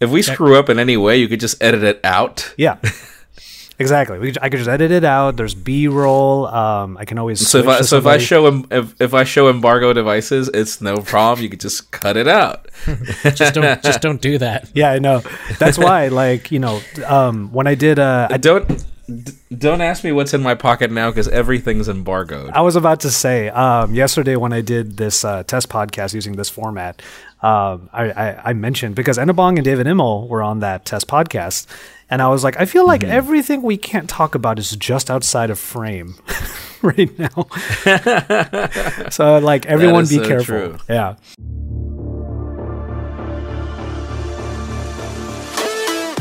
if we screw up in any way, you could just edit it out. Yeah. Exactly. We, I could just edit it out. There's B-roll. Um, I can always. So if I so if I show em- if, if I show embargo devices, it's no problem. You could just cut it out. Just don't just don't do that. yeah, I know. That's why, like, you know, um, when I did, uh, I, don't d- don't ask me what's in my pocket now because everything's embargoed. I was about to say, um, yesterday when I did this uh, test podcast using this format, um, I, I, I mentioned because Enabong and David Imel were on that test podcast. And I was like, I feel like Mm-hmm. everything we can't talk about is just outside of frame right now. so, like, everyone be so careful. true. Yeah.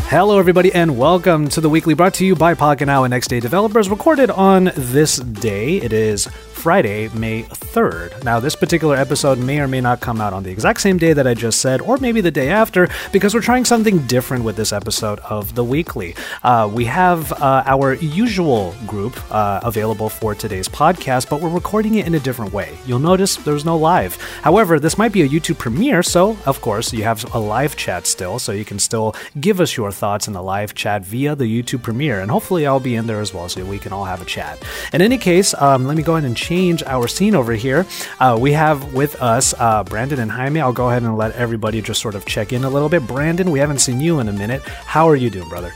Hello, everybody, and welcome to the weekly brought to you by Pocketnow and XDA Developers, recorded on this day. It is Friday, May 3rd. Now, this particular episode may or may not come out on the exact same day that I just said, or maybe the day after, because we're trying something different with this episode of the weekly. Uh, we have uh, our usual group uh, available for today's podcast, but we're recording it in a different way. You'll notice there's no live. However, this might be a YouTube premiere, so of course, you have a live chat still, so you can still give us your thoughts in the live chat via the YouTube premiere, and hopefully, I'll be in there as well so we can all have a chat. In any case, um, let me go ahead and change our scene over here. Uh, we have with us uh, Brandon and Jaime. I'll go ahead and let everybody just sort of check in a little bit. Brandon, we haven't seen you in a minute. How are you doing, brother?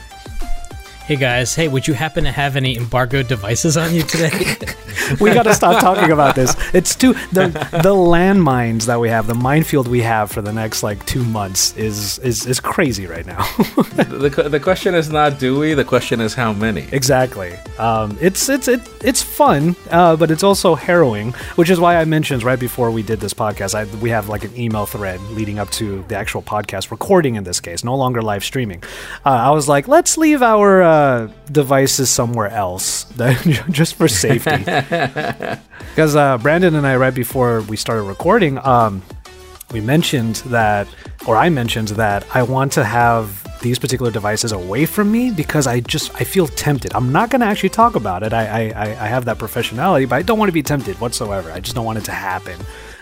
Hey guys, hey, would you happen to have any embargoed devices on you today? we got to stop talking about this. It's too the the landmines that we have, the minefield we have for the next like two months is is is crazy right now. the, the the question is not do we. The question is how many. exactly. Um, it's it's it, it's fun, uh, but it's also harrowing, which is why I mentioned right before we did this podcast. I, we have like an email thread leading up to the actual podcast recording. In this case, no longer live streaming. Uh, I was like, let's leave our uh, devices somewhere else, just for safety. Because uh, Brandon and I, right before we started recording, um, we mentioned that, or I mentioned that I want to have these particular devices away from me because I just I feel tempted. I'm not going to actually talk about it. I, I I I have that professionality, but I don't want to be tempted whatsoever. I just don't want it to happen.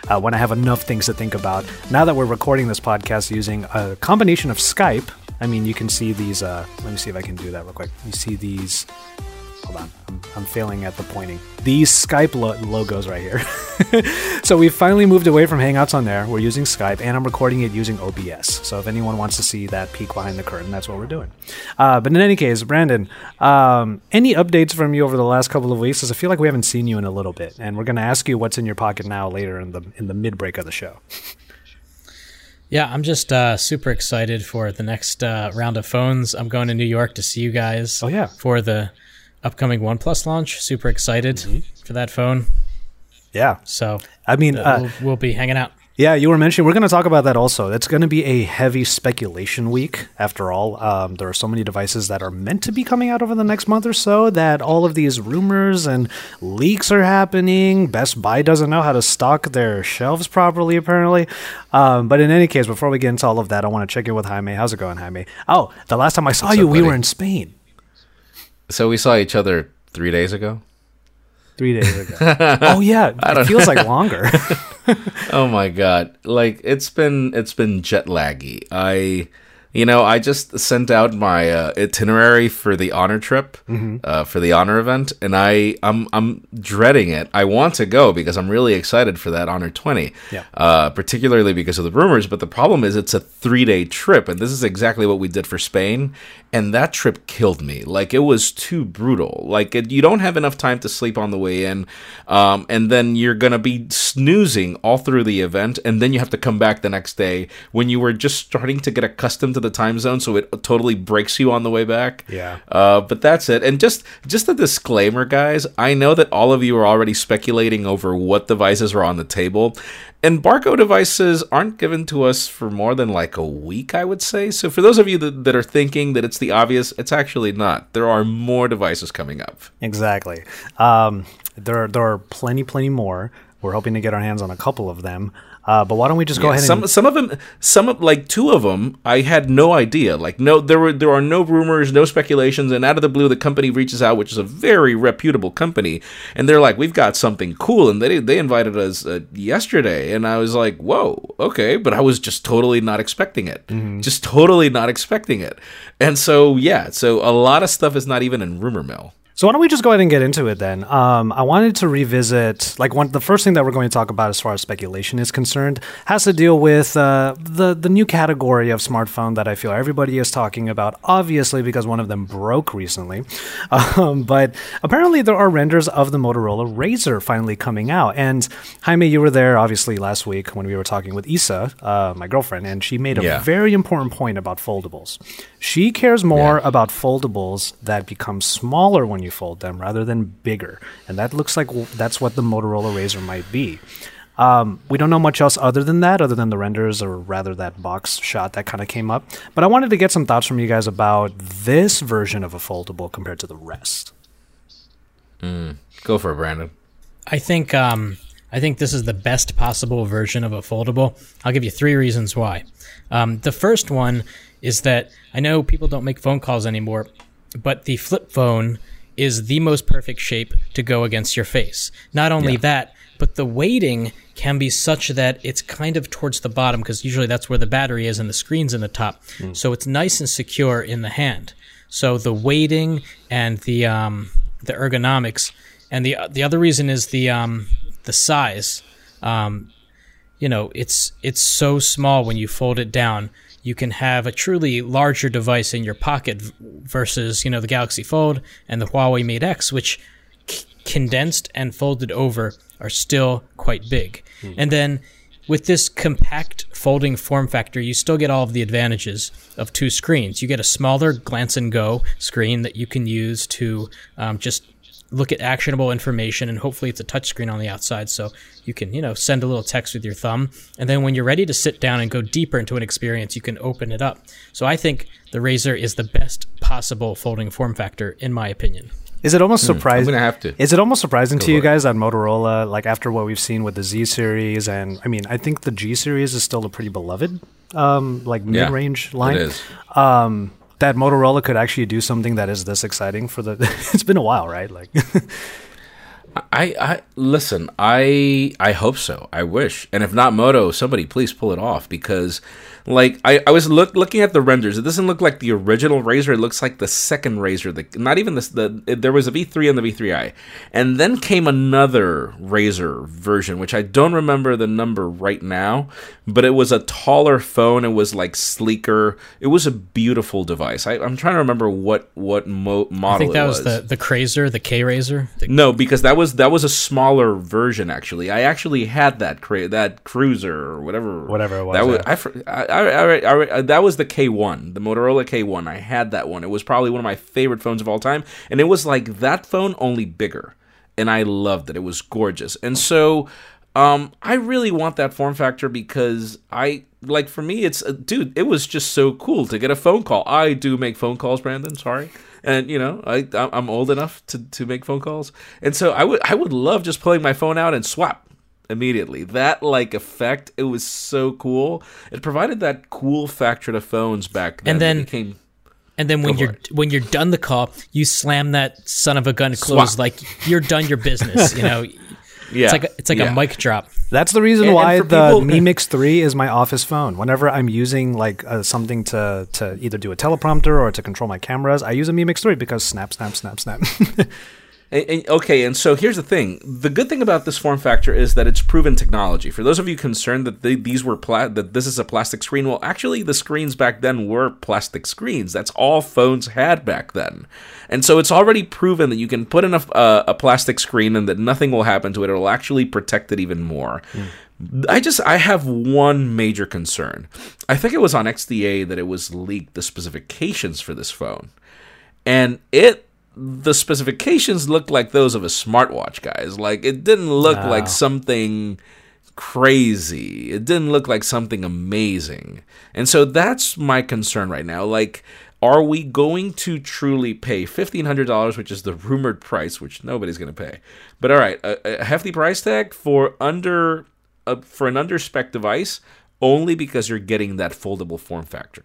Uh, when I have enough things to think about. Now that we're recording this podcast using a combination of Skype, I mean, you can see these. Uh, let me see if I can do that real quick. You see these hold on I'm, I'm failing at the pointing. These skype lo- logos right here. So we've finally moved away from hangouts on there we're using skype and i'm recording it using obs so if anyone wants to see that peek behind the curtain that's what we're doing. Uh, but in any case brandon um, any updates from you over the last couple of weeks? Because i feel like we haven't seen you in a little bit and we're going to ask you what's in your pocket now later in the in the mid break of the show yeah, I'm just uh, super excited for the next uh, round of phones. I'm going to New York to see you guys. Oh, yeah. for the upcoming OnePlus launch. Super excited Mm-hmm. for that phone. yeah So i mean uh, uh, we'll, we'll be hanging out. Yeah, you were mentioning we're going to talk about that also. It's going to be a heavy speculation week. After all, um, there are so many devices that are meant to be coming out over the next month or so that all of these rumors and leaks are happening. Best Buy doesn't know how to stock their shelves properly, apparently. Um, but in any case, before we get into all of that, I want to check in with Jaime. How's it going, Jaime? Oh, the last time I saw you, up, we buddy? were in Spain So we saw each other three days ago. three days ago. oh yeah, it feels like longer. Oh my god! Like it's been it's been jet laggy. I, you know, I just sent out my uh, itinerary for the honor trip, uh, for the honor event, and I I'm I'm dreading it. I want to go because I'm really excited for that honor twenty. Yeah. Uh, particularly because of the rumors. But the problem is it's a three day trip, and this is exactly what we did for Spain. And that trip killed me. Like it was too brutal. Like it, you don't have enough time to sleep on the way in, um, and then you're gonna be snoozing all through the event, and then you have to come back the next day when you were just starting to get accustomed to the time zone, so it totally breaks you on the way back. Yeah. Uh, but that's it. And just just a disclaimer, guys. I know that all of you are already speculating over what devices are on the table. and Embargo devices aren't given to us for more than like a week, I would say. So for those of you that, that are thinking that it's the obvious, it's actually not. There are more devices coming up. Exactly. Um, there, are, there are plenty, plenty more. We're hoping to get our hands on a couple of them. Uh, but why don't we just go Yeah, ahead some and some of them, some of like two of them, I had no idea. Like no, there were there are no rumors, no speculations, and out of the blue, the company reaches out, which is a very reputable company, and they're like, "We've got something cool," and they they invited us uh, yesterday, and I was like, "Whoa, okay," but I was just totally not expecting it, just totally not expecting it, and so yeah, so a lot of stuff is not even in rumor mill. So why don't we just go ahead and get into it then? Um, I wanted to revisit, like, one the first thing that we're going to talk about as far as speculation is concerned has to deal with uh, the the new category of smartphone that I feel everybody is talking about. Obviously, because one of them broke recently, um, but apparently there are renders of the Motorola Razr finally coming out. And Jaime, you were there obviously last week when we were talking with Isa, uh, my girlfriend, and she made a Yeah. very important point about foldables. She cares more Yeah. about foldables that become smaller when you fold them rather than bigger. And that looks like w- that's what the Motorola Razr might be. Um, we don't know much else other than that, other than the renders or rather that box shot that kind of came up. But I wanted to get some thoughts from you guys about this version of a foldable compared to the rest. Go for it, Brandon. I think um, I think this is the best possible version of a foldable. I'll give you three reasons why. Um, the first one is that I know people don't make phone calls anymore, but the flip phone is the most perfect shape to go against your face. Not only that, but the weighting can be such that it's kind of towards the bottom because usually that's where the battery is and the screen's in the top. So it's nice and secure in the hand. So the weighting and the um, the ergonomics, and the the other reason is the um, the size. Um, you know, it's it's so small when you fold it down. You can have a truly larger device in your pocket versus you know the Galaxy Fold and the Huawei Mate X, which c- condensed and folded over are still quite big. And then with this compact folding form factor, you still get all of the advantages of two screens. You get a smaller glance and go screen that you can use to um, just look at actionable information, and hopefully it's a touchscreen on the outside, so you can you know send a little text with your thumb. And then when you're ready to sit down and go deeper into an experience, you can open it up. So I think the Razr is the best possible folding form factor, in my opinion. Is it almost surprising? Hmm, I'm gonna have to. Is it almost surprising to you guys that Motorola, like after what we've seen with the Z series, and I mean, I think the G series is still a pretty beloved, um, like Yeah, mid-range line. It is. Um, that Motorola could actually do something that is this exciting for the. it's been a while, right? Like, I, I listen. I I hope so. I wish, and if not Moto, somebody please pull it off because, like, I, I was look, looking at the renders. It doesn't look like the original Razr. It looks like the second Razr. The not even this. The there was a V3 and the V3i, and then came another Razr version, which I don't remember the number right now, but it was a taller phone. It was like sleeker. It was a beautiful device. I, I'm trying to remember what what mo- model I think that it was the the KRZR, the K Razer. The, no, because that was that was a smaller version. Actually, I actually had that cra- that cruiser or whatever Whatever it was, That was yeah. I, fr- That was the K one, the Motorola K one. I had that one. It was probably one of my favorite phones of all time, and it was like that phone only bigger, and I loved it. It was gorgeous, and so. Um, I really want that form factor because I like for me, it's uh, dude. It was just so cool to get a phone call. I do make phone calls, Brandon. Sorry, and you know, I I'm old enough to to make phone calls, and so I would I would love just pulling my phone out and swap immediately. That like effect, it was so cool. It provided that cool factor to phones back then. And then- It became and then when you're it. when you're done the call, you slam that son of a gun closed Swap. like you're done your business. You know, yeah, it's like a, it's like yeah. a mic drop. that's the reason And- and why for the people- Mi Mix Three is my office phone. Whenever I'm using like uh, something to to either do a teleprompter or to control my cameras, I use a Mi Mix Three because snap, snap, snap, snap. And, and- okay, and so here's the thing: the good thing about this form factor is that it's proven technology. For those of you concerned that they, these were pla- that this is a plastic screen, well, actually, the screens back then were plastic screens. That's all phones had back then, and so it's already proven that you can put in a, uh, a plastic screen and that nothing will happen to it. It'll actually protect it even more. I just I have one major concern. I think it was on XDA that it was leaked the specifications for this phone and it the specifications looked like those of a smartwatch guys. Like it didn't look Wow. like something crazy. It didn't look like something amazing. And so that's my concern right now. Like are we going to truly pay $1500 which is the rumored price which nobody's going to pay. But all right a, a hefty price tag for under uh, for an underspec device only because you're getting that foldable form factor.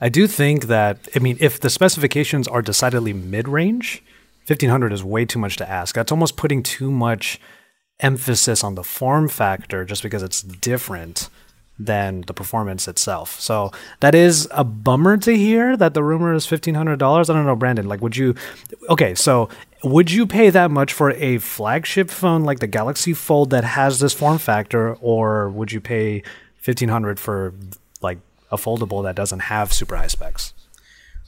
I do think that I mean, if the specifications are decidedly mid-range, fifteen hundred is way too much to ask. That's almost putting too much emphasis on the form factor just because it's different than the performance itself. So that is a bummer to hear that the rumor is fifteen hundred dollars. I don't know, Brandon. Like, would you? Okay, so would you pay that much for a flagship phone like the Galaxy Fold that has this form factor, or would you pay fifteen hundred for a foldable that doesn't have super high specs?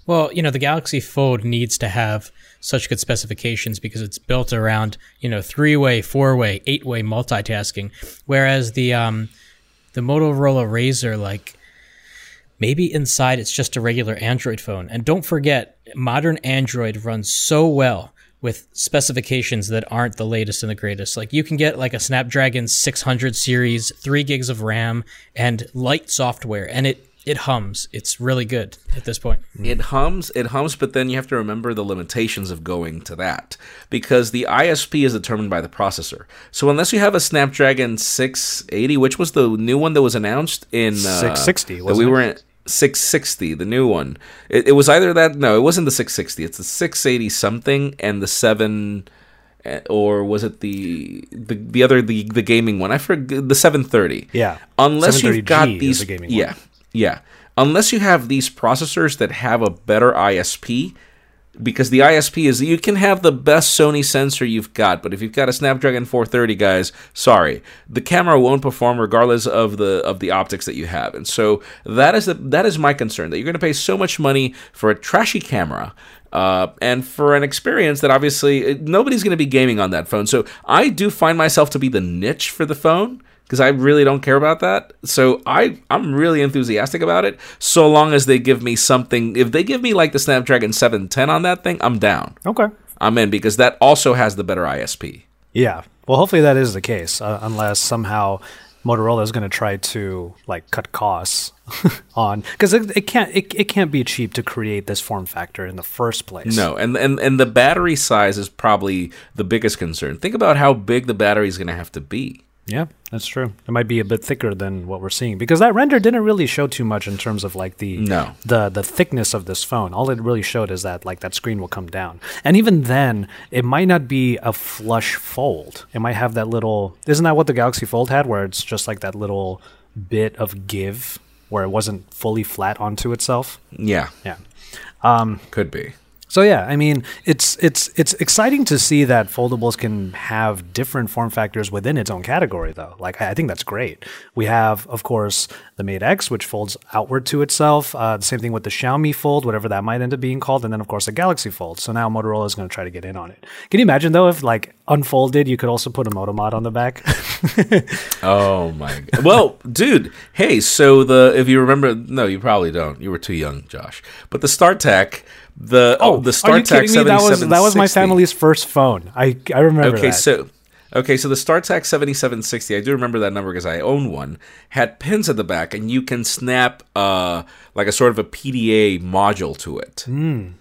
Well, you know, the Galaxy Fold needs to have such good specifications because it's built around, you know, three-way, four-way, eight-way multitasking, whereas the um, the Motorola Razr, like maybe inside it's just a regular Android phone. And don't forget, modern Android runs so well with specifications that aren't the latest and the greatest. Like you can get like a Snapdragon 600 series, three gigs of RAM, and light software, and it it hums. It's really good at this point. It hums, it hums, but then you have to remember the limitations of going to that because the ISP is determined by the processor. So unless you have a Snapdragon 680, which was the new one that was announced in uh, 660, that wasn't we it? were in 660, the new one. It, it was either that no, it wasn't the 660. It's the 680 something and the seven. eh, Or was it the the, the other the, the gaming one? I forget the 730. Yeah. Unless you've 730G got these the gaming yeah. one. Yeah. Unless you have these processors that have a better ISP, because the ISP is you can have the best Sony sensor you've got, but if you've got a Snapdragon 430, guys, sorry, the camera won't perform regardless of the of the optics that you have. And so that is the, that is my concern that you're going to pay so much money for a trashy camera. Uh, and for an experience that obviously uh, nobody's going to be gaming on that phone. So I do find myself to be the niche for the phone because I really don't care about that. So I I'm really enthusiastic about it. So long as they give me something, if they give me like the Snapdragon 710 on that thing, I'm down. Okay. I'm in because that also has the better ISP. Yeah. Well, hopefully that is the case, uh, unless somehow Motorola is going to try to like cut costs on because it, it can't it, it can't be cheap to create this form factor in the first place. No, and, and and the battery size is probably the biggest concern. Think about how big the battery is going to have to be. Yeah, that's true. It might be a bit thicker than what we're seeing because that render didn't really show too much in terms of like the No. the the thickness of this phone. All it really showed is that like that screen will come down, and even then, it might not be a flush fold. It might have that little. Isn't that what the Galaxy Fold had, where it's just like that little bit of give, where it wasn't fully flat onto itself? Yeah, Yeah. Um, could be. So yeah, I mean, it's it's it's exciting to see that foldables can have different form factors within its own category, though. Like I think that's great. We have, of course, the Mate X, which folds outward to itself. Uh, the same thing with the Xiaomi Fold, whatever that might end up being called, and then of course the Galaxy Fold. So now Motorola is going to try to get in on it. Can you imagine though if like unfolded, you could also put a Motomod on the back? Oh my god. Well, dude, hey, so the if you remember no, you probably don't. You were too young, Josh. But the StarTAC, the oh, the are you StarTAC kidding me? That was that was my family's first phone. I I remember Okay, that. so okay, so the StarTAC 7760, I do remember that number because I own one, had pins at the back and you can snap uh like a sort of a PDA module to it. Hmm.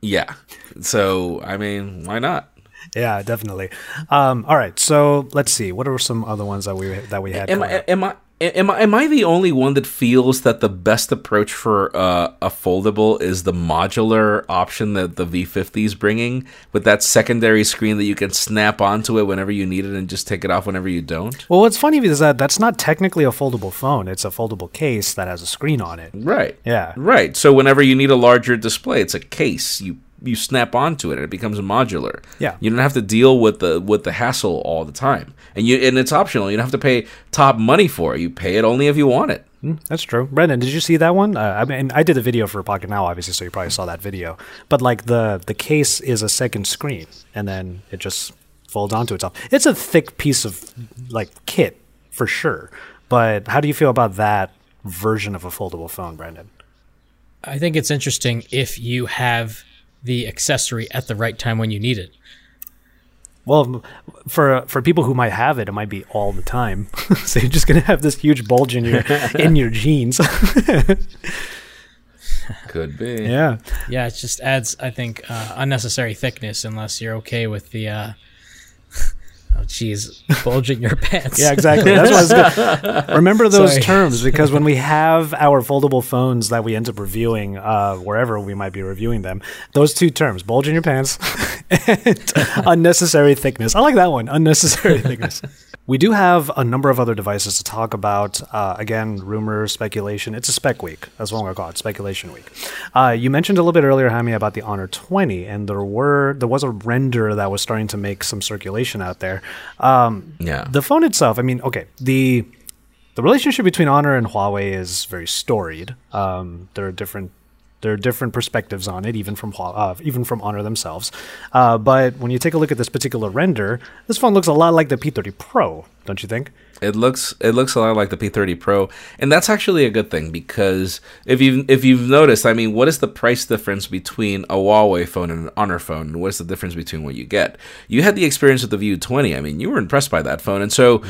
Yeah. So, I mean, why not? Yeah, definitely. Um, all right, so let's see. What are some other ones that we that we had? Am I, am I am I am I the only one that feels that the best approach for uh, a foldable is the modular option that the V50 is bringing with that secondary screen that you can snap onto it whenever you need it and just take it off whenever you don't? Well, what's funny is that that's not technically a foldable phone. It's a foldable case that has a screen on it. Right. Yeah. Right. So whenever you need a larger display, it's a case. You you snap onto it and it becomes modular. Yeah. You don't have to deal with the with the hassle all the time. And you and it's optional. You don't have to pay top money for it. You pay it only if you want it. That's true. Brandon, did you see that one? Uh, I mean, I did a video for Pocketnow, obviously, so you probably saw that video. But like the the case is a second screen, and then it just folds onto itself. It's a thick piece of like kit for sure. But how do you feel about that version of a foldable phone, Brandon? I think it's interesting if you have the accessory at the right time when you need it. Well, for for people who might have it, it might be all the time. so you're just gonna have this huge bulge in your in your jeans. Could be. yeah. Yeah, it just adds, I think, uh, unnecessary thickness unless you're okay with the uh, Oh, jeez, bulging your pants. Yeah, exactly. That's what I was gonna, Remember those Sorry. terms because when we have our foldable phones that we end up reviewing, uh, wherever we might be reviewing them, those two terms, bulging your pants and unnecessary thickness. I like that one, unnecessary thickness. We do have a number of other devices to talk about. Uh, again, rumor, speculation. It's a spec week. That's what I'm going to call it, speculation week. Uh, you mentioned a little bit earlier, Jaime, about the Honor 20, and there were there was a render that was starting to make some circulation out there. Um, Yeah. the phone itself, I mean, okay, the the relationship between Honor and Huawei is very storied. Um, there are different there are different perspectives on it, even from uh, even from Honor themselves. Uh, but when you take a look at this particular render, this phone looks a lot like the P30 Pro, don't you think? It looks it looks a lot like the P30 Pro, and that's actually a good thing because if you if you've noticed, I mean, what is the price difference between a Huawei phone and an Honor phone? And what is the difference between what you get? You had the experience with the View 20. I mean, you were impressed by that phone, and so.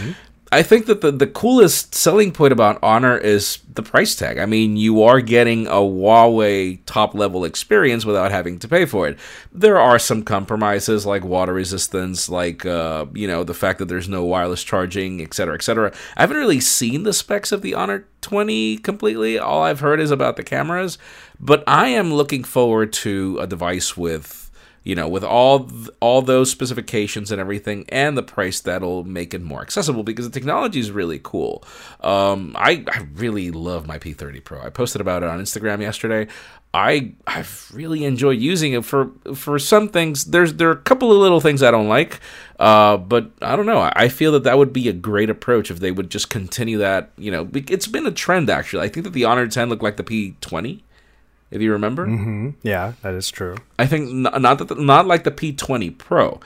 I think that the, the coolest selling point about Honor is the price tag. I mean, you are getting a Huawei top level experience without having to pay for it. There are some compromises like water resistance, like uh, you know the fact that there's no wireless charging, et cetera, et cetera. I haven't really seen the specs of the Honor 20 completely. All I've heard is about the cameras, but I am looking forward to a device with you know, with all all those specifications and everything, and the price that'll make it more accessible because the technology is really cool. Um, I I really love my P30 Pro. I posted about it on Instagram yesterday. I I've really enjoyed using it for for some things. There's there are a couple of little things I don't like, uh, but I don't know. I, I feel that that would be a great approach if they would just continue that. You know, it's been a trend actually. I think that the Honor 10 looked like the P20, if you remember. Yeah, that is true. I think n- not that not like the P20 Pro.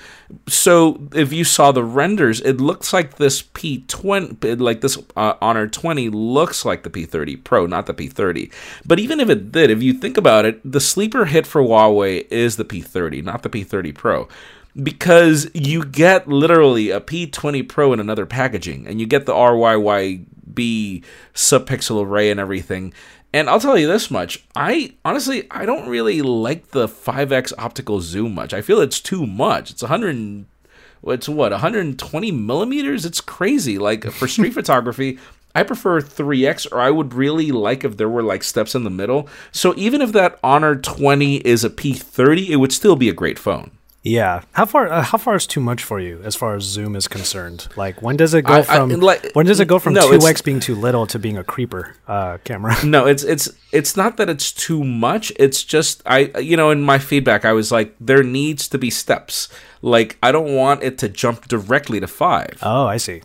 So if you saw the renders, it looks like this P20, like this uh, Honor 20 looks like the P30 Pro, not the P30. But even if it did, if you think about it, the sleeper hit for Huawei is the P30, not the P30 Pro. Because you get literally a P20 Pro in another packaging, and you get the RYYB subpixel array and everything. And I'll tell you this much: I honestly I don't really like the 5x optical zoom much. I feel it's too much. It's 100. It's what 120 millimeters. It's crazy. Like for street photography. I prefer 3x, or I would really like if there were like steps in the middle. So even if that Honor 20 is a P30, it would still be a great phone. Yeah. How far? Uh, how far is too much for you as far as zoom is concerned? Like, when does it go I- I- from like- when does it go from two x being too little to being a creeper uh, camera? No, it's it's it's not that it's too much. It's just I you know in my feedback I was like there needs to be steps. Like I don't want it to jump directly to 5. oh, I see.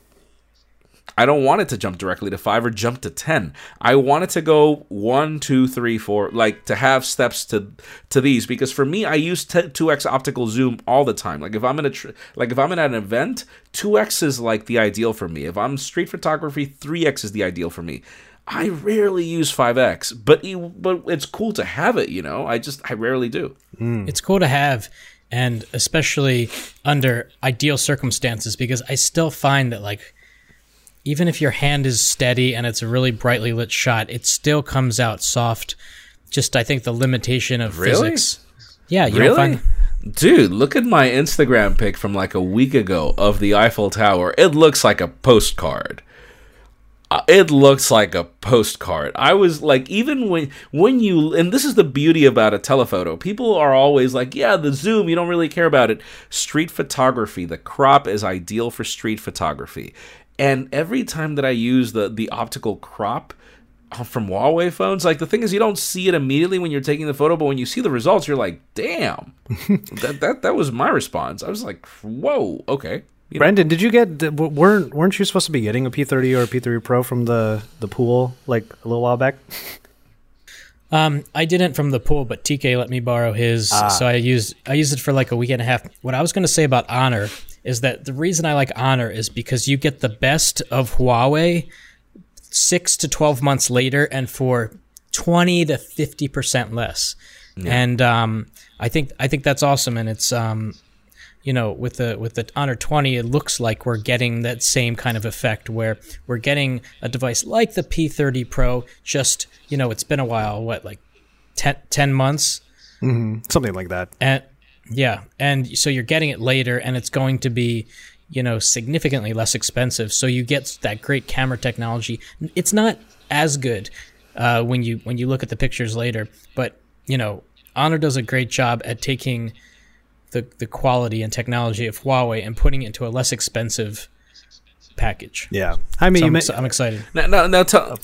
I don't want it to jump directly to 5 or jump to 10. I want it to go one, two, three, four, like to have steps to to these because for me I use t- 2x optical zoom all the time. Like if I'm in a tr- like if I'm in an event, 2x is like the ideal for me. If I'm street photography, 3x is the ideal for me. I rarely use 5x, but you, but it's cool to have it, you know. I just I rarely do. Hmm. It's cool to have, and especially under ideal circumstances, because I still find that like even if your hand is steady and it's a really brightly lit shot, it still comes out soft. Just I think the limitation of Really? physics. Yeah, you Really? find Dude, look at my Instagram pic from like a week ago of the Eiffel Tower. It looks like a postcard. Uh, It looks like a postcard. I was like, even when when you and this is the beauty about a telephoto. People are always like, yeah, the zoom. You don't really care about it. Street photography, the crop is ideal for street photography. And every time that I use the the optical crop, uh, from Huawei phones. Like the thing is, you don't see it immediately when you're taking the photo, but when you see the results, you're like, "Damn!" that that that was my response. I was like, "Whoa, okay." You know, Brandon, did you get? weren't weren't you supposed to be getting a P30 or a P30 Pro from the the pool like a little while back? Um, I didn't from the pool, but TK let me borrow his, so I used I used it for like a week and a half. What I was going to say about Honor is that the reason I like Honor is because you get the best of Huawei six to twelve months later, and for twenty to fifty percent less. And um, I think I think that's awesome, and it's um, you know with the with the Honor 20, it looks like we're getting that same kind of effect where we're getting a device like the P30 Pro. Just you know, it's been a while. What like 10, 10 months, Something like that. and yeah, and so you're getting it later, and it's going to be you know, significantly less expensive. So you get that great camera technology. It's not as good uh, when you when you look at the pictures later, but you know, Honor does a great job at taking the the quality and technology of Huawei and putting it into a less expensive package. Yeah, I mean, So you I'm, ma- ex- I'm excited. Now, now, now, tell,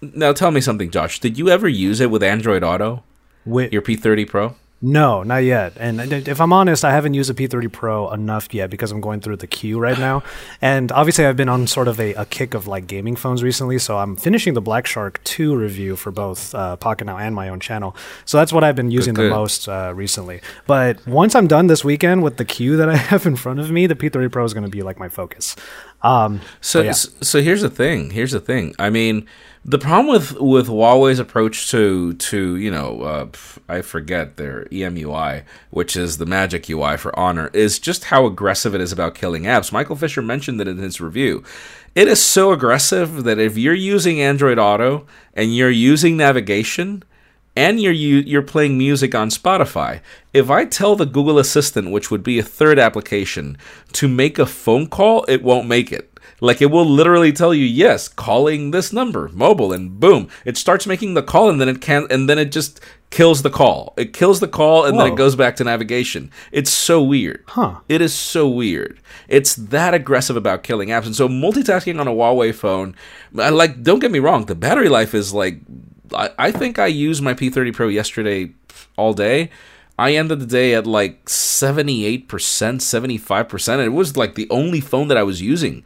now tell me something, Josh. Did you ever use it with Android Auto? With Your P30 Pro? No, not yet. And if I'm honest, I haven't used a P30 Pro enough yet because I'm going through the queue right now. And obviously, I've been on sort of a, a kick of like gaming phones recently. So I'm finishing the Black Shark 2 review for both uh, Pocketnow and my own channel. So that's what I've been using the good. most uh, recently. But once I'm done this weekend with the queue that I have in front of me, the P30 Pro is going to be like my focus. Um, So, yeah. so here's the thing. Here's the thing. I mean, the problem with with Huawei's approach to to you know, uh, I forget their EMUI, which is the Magic UI for Honor, is just how aggressive it is about killing apps. Michael Fisher mentioned it in his review. It is so aggressive that if you're using Android Auto and you're using navigation, and you're you, you're playing music on Spotify. If I tell the Google Assistant, which would be a third application, to make a phone call, it won't make it. Like it will literally tell you yes, calling this number, mobile, and boom, it starts making the call, and then it can, and then it just kills the call. It kills the call, and then it goes back to navigation. It's so weird. Huh. It is so weird. It's that aggressive about killing apps, and so multitasking on a Huawei phone, I like. Don't get me wrong, the battery life is like. I, I think I used my P30 Pro yesterday all day. I ended the day at like 78%, 75%. It was like the only phone that I was using.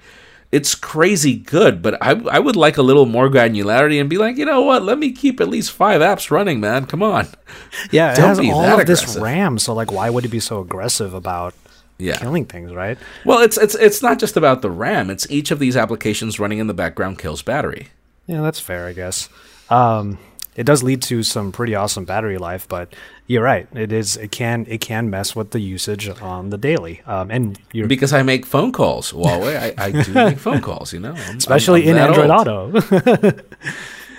It's crazy good, but I, I would like a little more granularity and be like, you know what? Let me keep at least five apps running, man. Come on. yeah, it Don't has be all of this. RAM. So, like, why would it be so aggressive about Yeah. killing things, right? Well, it's it's it's not just about the RAM. It's each of these applications running in the background kills battery. Yeah, that's fair, I guess. Um, it does lead to some pretty awesome battery life, but you're right. It is. It can. It can mess with the usage on the daily. Um, and you're Because I make phone calls, Huawei. I, I do make phone calls. You know, I'm- I'm- especially I'm in Android old. Auto.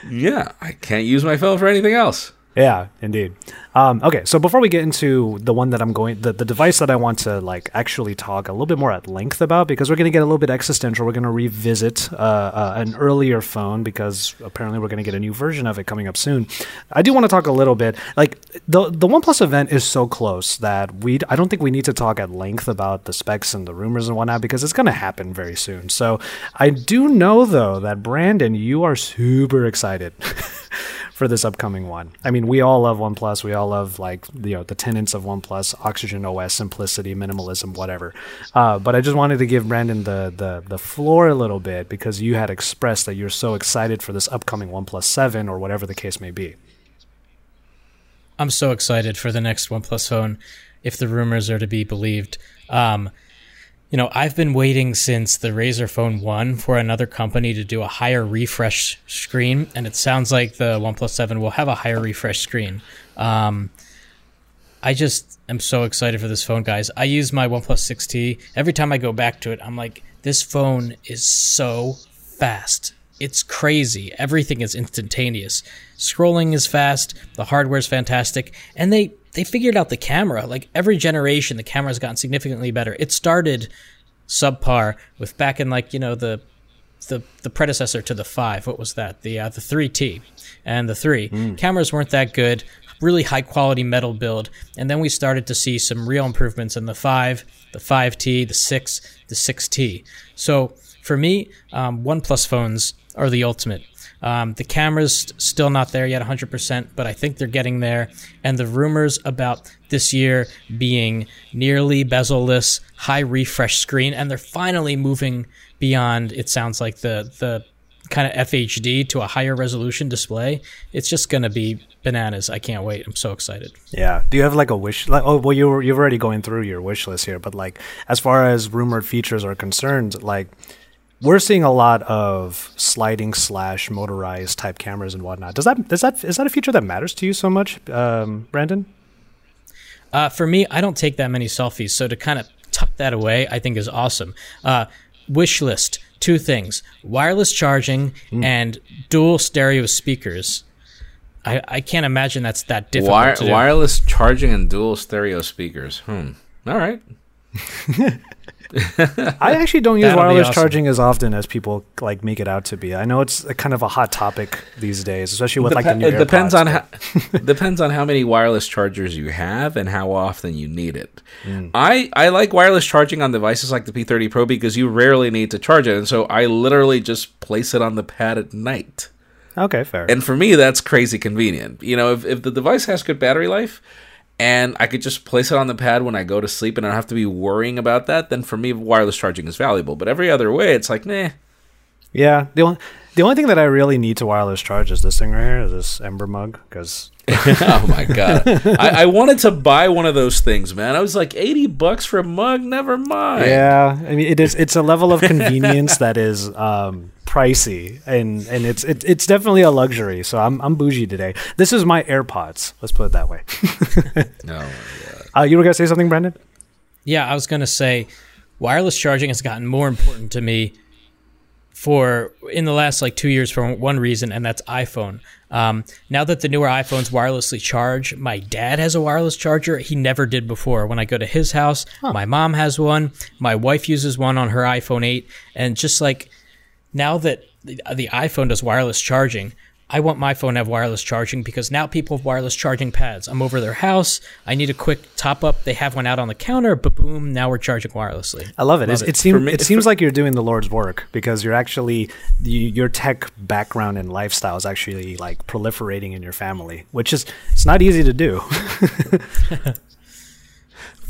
Yeah, I can't use my phone for anything else. Yeah, indeed. Um, okay, so before we get into the one that I'm going, the, the device that I want to like actually talk a little bit more at length about, because we're going to get a little bit existential. We're going to revisit uh, uh, an earlier phone because apparently we're going to get a new version of it coming up soon. I do want to talk a little bit. Like the the OnePlus event is so close that we I don't think we need to talk at length about the specs and the rumors and whatnot because it's going to happen very soon. So I do know though that Brandon, you are super excited. for this upcoming one. I mean, we all love OnePlus. We all love like you know the tenets of OnePlus, Oxygen OS, simplicity, minimalism, whatever. Uh, but I just wanted to give Brandon the, the the floor a little bit because you had expressed that you're so excited for this upcoming OnePlus Seven or whatever the case may be. I'm so excited for the next OnePlus phone, if the rumors are to be believed. Um, you know, I've been waiting since the Razer Phone 1 for another company to do a higher refresh screen, and it sounds like the OnePlus 7 will have a higher refresh screen. Um, I just am so excited for this phone, guys. I use my OnePlus 6T. Every time I go back to it, I'm like, this phone is so fast. It's crazy. Everything is instantaneous. Scrolling is fast. The hardware is fantastic, and they they figured out the camera. Like every generation, the camera's gotten significantly better. It started subpar with back in like you know the the the predecessor to the five. What was that? The uh, the three T and the three cameras weren't that good. Really high quality metal build, and then we started to see some real improvements in the five, the five T, the six, the six T. So for me, um, OnePlus phones are the ultimate. Um, the camera's still not there yet 100%, but I think they're getting there. And the rumors about this year being nearly bezel-less, high refresh screen, and they're finally moving beyond, it sounds like, the, the kind of FHD to a higher resolution display. It's just going to be bananas. I can't wait. I'm so excited. Yeah. Do you have like a wish? Like, oh, well, you're you're already going through your wish list here, but like as far as rumored features are concerned, like we're seeing a lot of sliding slash motorized type cameras and whatnot. Does that does that is that a feature that matters to you so much, um, Brandon? Uh, for me, I don't take that many selfies, so to kind of tuck that away, I think is awesome. Uh, wish list: two things: wireless charging and dual stereo speakers. I, I can't imagine that's that difficult Wire, to do. wireless charging and dual stereo speakers. Hmm. All right. I actually don't use wireless awesome. charging as often as people like make it out to be. I know it's a kind of a hot topic these days, especially with like the new it depends on how depends on how many wireless chargers you have and how often you need it. Mm. I I like wireless charging on devices like the P30 Pro because you rarely need to charge it, and so I literally just place it on the pad at night. Okay, fair. And for me, that's crazy convenient. You know, if, if the device has good battery life and I could just place it on the pad when I go to sleep and I don't have to be worrying about that, then for me, wireless charging is valuable. But every other way, it's like, nah. yeah, the only the only thing that I really need to wireless charge is this thing right here, this Ember mug, because oh my god! I, I wanted to buy one of those things, man. I was like eighty bucks for a mug. Never mind. yeah, I mean it is it's a level of convenience that is um, pricey, and and it's it, it's definitely a luxury. So I'm I'm bougie today. This is my AirPods. Let's put it that way. No. Uh, you were gonna say something, Brandon? Yeah, I was going to say wireless charging has gotten more important to me for in the last like two years for one reason, and that's iPhone. Um, now that the newer iPhones wirelessly charge, my dad has a wireless charger. He never did before. When I go to his house, my mom has one. My wife uses one on her iPhone 8. And just like now that the, the iPhone does wireless charging, I want my phone to have wireless charging because now people have wireless charging pads. I'm over their house. I need a quick top up. They have one out on the counter, but boom, now we're charging wirelessly. I love it. Love it, it. seems me- it seems like you're doing the Lord's work because you're actually you, your tech background and lifestyle is actually like proliferating in your family, which is it's not easy to do.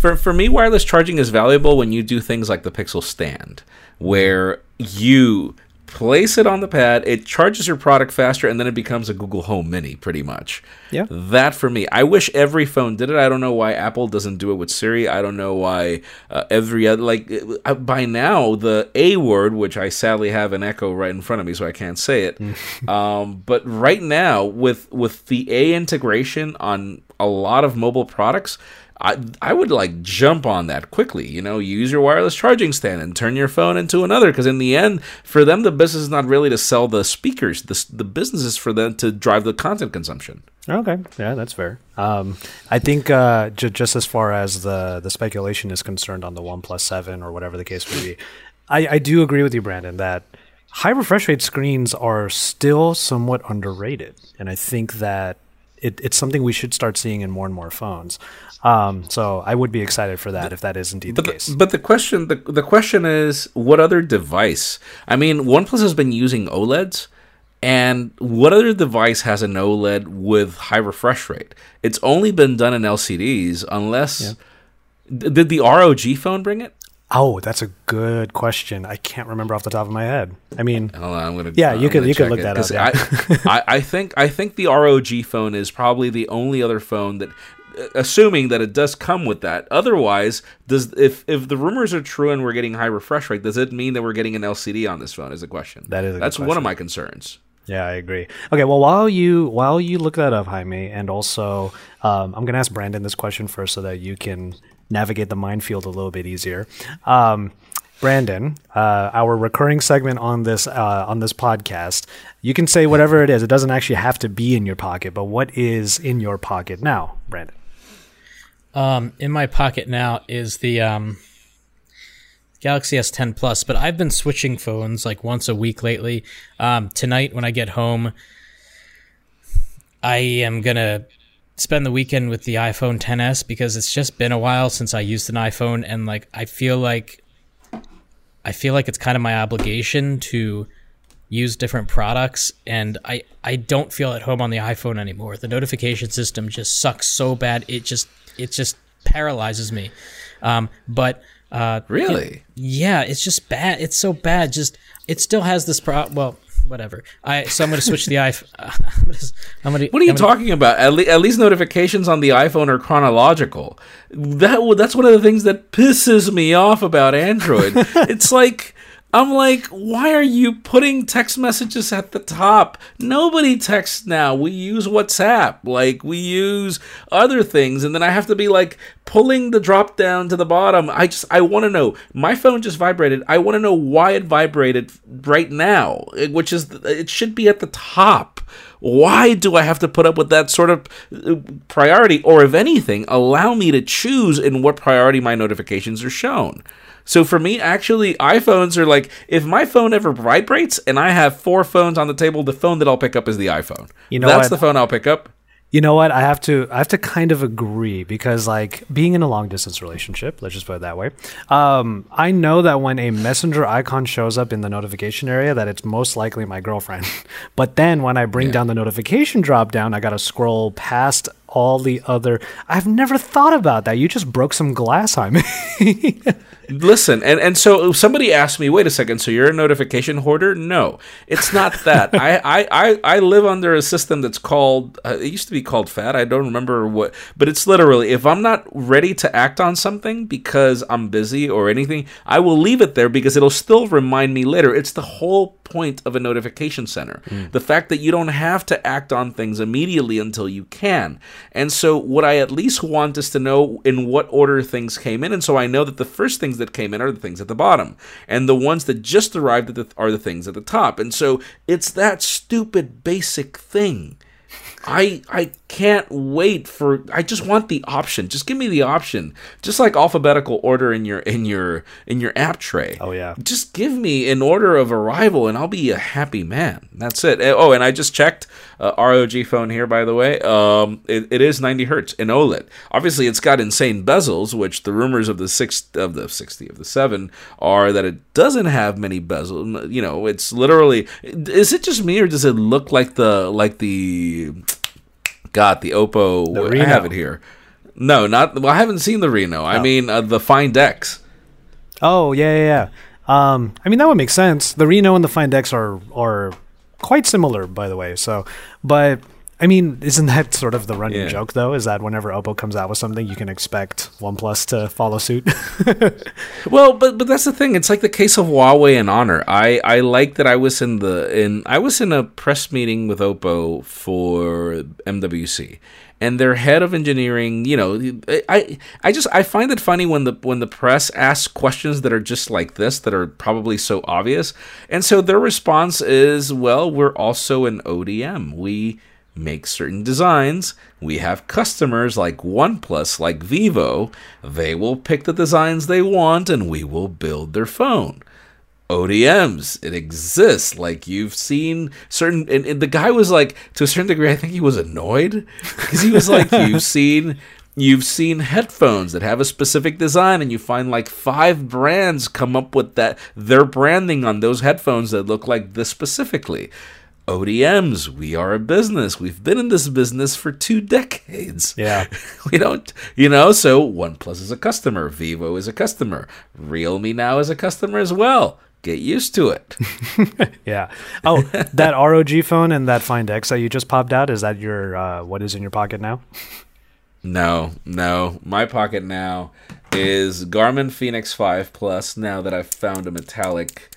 For for me, wireless charging is valuable when you do things like the Pixel Stand, where you place it on the pad, it charges your product faster, and then it becomes a Google Home Mini, pretty much. Yeah. That for me, I wish every phone did it. I don't know why Apple doesn't do it with Siri. I don't know why uh, every other like uh, by now the A word, which I sadly have an Echo right in front of me, so I can't say it. um, but right now, with with the A integration on a lot of mobile products. I, I would like jump on that quickly. You know, use your wireless charging stand and turn your phone into another. Because in the end, for them, the business is not really to sell the speakers. The, the business is for them to drive the content consumption. okay, yeah, that's fair. Um, I think uh, j- just as far as the the speculation is concerned on the One Plus Seven or whatever the case may be, I, I do agree with you, Brandon, that high refresh rate screens are still somewhat underrated, and I think that it, it's something we should start seeing in more and more phones. Um, so I would be excited for that if that is indeed the But case. but the question the, the question is what other device? I mean, OnePlus has been using OLEDs, and what other device has an OLED with high refresh rate? It's only been done in LCDs, unless D- did the ROG phone bring it? Oh, that's a good question. I can't remember off the top of my head. I mean, Hold on, I'm gonna. Yeah, you I'm could- gonna you could check look it, that up. yeah. I, I, I think I think the ROG phone is probably the only other phone that, uh, assuming that it does come with that. Otherwise, does if if the rumors are true and we're getting high refresh rate, does it mean that we're getting an LCD on this phone? Is the question. That is a good that's one question. of my concerns. Yeah, I agree. Okay, well, while you while you look that up, Jaime, and also um, I'm going to ask Brandon this question first so that you can navigate the minefield a little bit easier. Um, Brandon, uh, our recurring segment on this uh, on this podcast, you can say whatever it is. It doesn't actually have to be in your pocket, but what is in your pocket now, Brandon? Um, in my pocket now is the um, Galaxy S10 Plus, but I've been switching phones like once a week lately. Um, tonight, when I get home, I am gonna spend the weekend with the iPhone 10s because it's just been a while since I used an iPhone, and like I feel like I feel like it's kind of my obligation to use different products and I I don't feel at home on the iPhone anymore. The notification system just sucks so bad. It just it just paralyzes me. Um, but uh, Really? yeah, it's just bad. It's so bad. Just it still has this pro. Well, whatever. I so I'm gonna switch the iPhone. I'm gonna, I'm gonna, What are you I'm gonna- talking about? At, le- at least notifications on the iPhone are chronological. That that's one of the things that pisses me off about Android. it's like I'm like, why are you putting text messages at the top? Nobody texts now. We use WhatsApp. Like, we use other things. And then I have to be like pulling the drop down to the bottom. I just, I want to know. My phone just vibrated. I want to know why it vibrated right now, which is, it should be at the top. Why do I have to put up with that sort of uh, priority? Or, if anything, allow me to choose in what priority my notifications are shown. So for me, actually, iPhones are like if my phone ever vibrates and I have four phones on the table, the phone that I'll pick up is the iPhone. You know that's what? the phone I'll pick up. You know what? I have to I have to kind of agree because like being in a long distance relationship, let's just put it that way. Um, I know that when a messenger icon shows up in the notification area that it's most likely my girlfriend. But then when I bring down the notification drop down, I got to scroll past all the other I've never thought about that. You just broke some glass on me. Listen, and, and so somebody asked me, wait a second, so you're a notification hoarder? No, it's not that. I, I, I, I live under a system that's called, uh, it used to be called FAT. I don't remember what, but it's literally, if I'm not ready to act on something because I'm busy or anything, I will leave it there because it'll still remind me later. It's the whole point of a notification center. The fact that you don't have to act on things immediately until you can. And so, what I at least want is to know in what order things came in. And so, I know that the first things that came in are the things at the bottom, and the ones that just arrived the, are the things at the top. And so, it's that stupid basic thing. I I can't wait for I just want the option. Just give me the option. Just like alphabetical order in your in your in your app tray. Oh, yeah. Just give me an order of arrival and I'll be a happy man. That's it. Eh, Oh, and I just checked uh, ROG phone here by the way. Um it, it is 90 hertz in OLED. Obviously it's got insane bezels, which the rumors of the 6 of the 60 of the 7 are that it doesn't have many bezels. You know, it's literally is it just me or does it look like the like the God, the Oppo. I Reno. have it here. No, not. Well, I haven't seen the Reno. I mean, uh, the Find X. Oh yeah, yeah, yeah. Um, I mean that would make sense. The Reno and the Find X are are quite similar, by the way. So, but I mean, isn't that sort of the running Yeah. joke though? Is that whenever Oppo comes out with something, you can expect OnePlus to follow suit? Well, but but that's the thing. It's like the case of Huawei and Honor. I I like that I was in the in I was in a press meeting with Oppo for MWC. And their head of engineering, you know, I I just I find it funny when the when the press asks questions that are just like this that are probably so obvious. And so their response is, well, we're also an ODM. We make certain designs. We have customers like OnePlus, like Vivo. They will pick the designs they want and we will build their phone. ODMs, it exists. Like you've seen certain, and, and the guy was like, to a certain degree, I think he was annoyed because he was like, you've seen. You've seen headphones that have a specific design, and you find like five brands come up with that their branding on those headphones that look like this specifically. ODMs, we are a business. We've been in this business for two decades. Yeah. we don't, you know, so OnePlus is a customer, Vivo is a customer, Realme now is a customer as well. Get used to it. yeah. Oh, that ROG phone and that Find X that you just popped out is that your uh, what is in your pocket now? no, no. My pocket now is Garmin Fenix 5 Plus now that I've found a metallic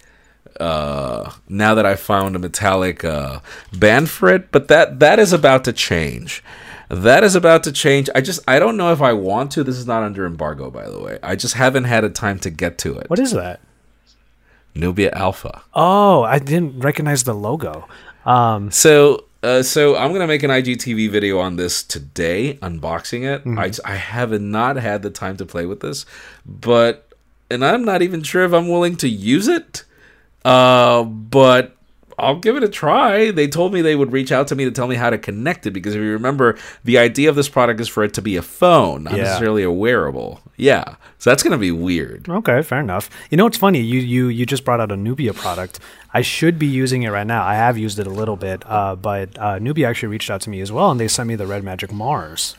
uh now that I found a metallic uh band for it, but that that is about to change. That is about to change. I just I don't know if I want to. This is not under embargo by the way. I just haven't had a time to get to it. What is that? Nubia Alpha. Oh, I didn't recognize the logo. Um, So, uh, so I'm gonna make an IGTV video on this today, unboxing it. Mm-hmm. I I have not had the time to play with this, but and I'm not even sure if I'm willing to use it. Uh, but I'll give it a try. They told me they would reach out to me to tell me how to connect it because if you remember, the idea of this product is for it to be a phone, not Yeah. necessarily a wearable. Yeah, so that's gonna be weird. Okay, fair enough. You know what's funny? You you you just brought out a Nubia product. I should be using it right now. I have used it a little bit, uh, but uh, Nubia actually reached out to me as well, and they sent me the Red Magic Mars.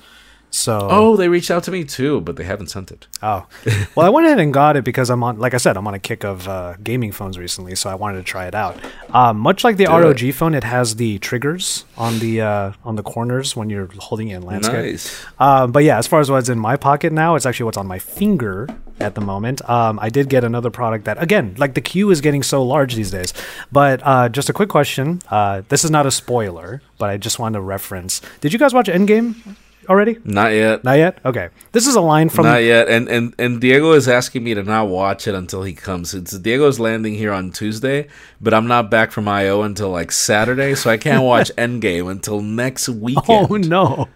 So Oh, they reached out to me too, but they haven't sent it. Oh, well, I went ahead and got it because I'm on, like I said, I'm on a kick of uh, gaming phones recently, so I wanted to try it out. Um, much like the ROG phone, it has the triggers on the uh, on the corners when you're holding it in landscape. Nice. Um, but yeah, as far as what's in my pocket now, it's actually what's on my finger at the moment. Um, I did get another product that, again, like the queue is getting so large these days. But uh, just a quick question. Uh, this is not a spoiler, but I just wanted to reference. Did you guys watch Endgame already? Not yet. Not yet. Okay. This is a line from Not yet. And, and and Diego is asking me to not watch it until he comes. It's Diego's landing here on Tuesday, but I'm not back from IO until like Saturday, so I can't watch Endgame until next weekend. Oh no!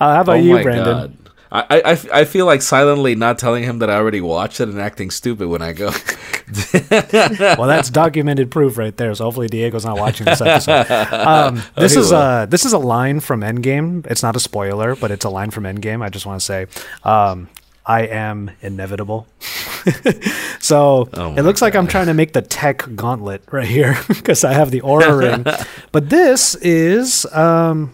Uh, how about Oh you, Brandon? God. I, I, I feel like silently not telling him that I already watched it and acting stupid when I go. Well, that's documented proof right there. So hopefully Diego's not watching this episode. Um, this is a this is a line from Endgame. It's not a spoiler, but it's a line from Endgame. I just want to say, um, I am inevitable. so Oh it looks like I'm trying to make the tech gauntlet right here because I have the Oura ring. But this is um,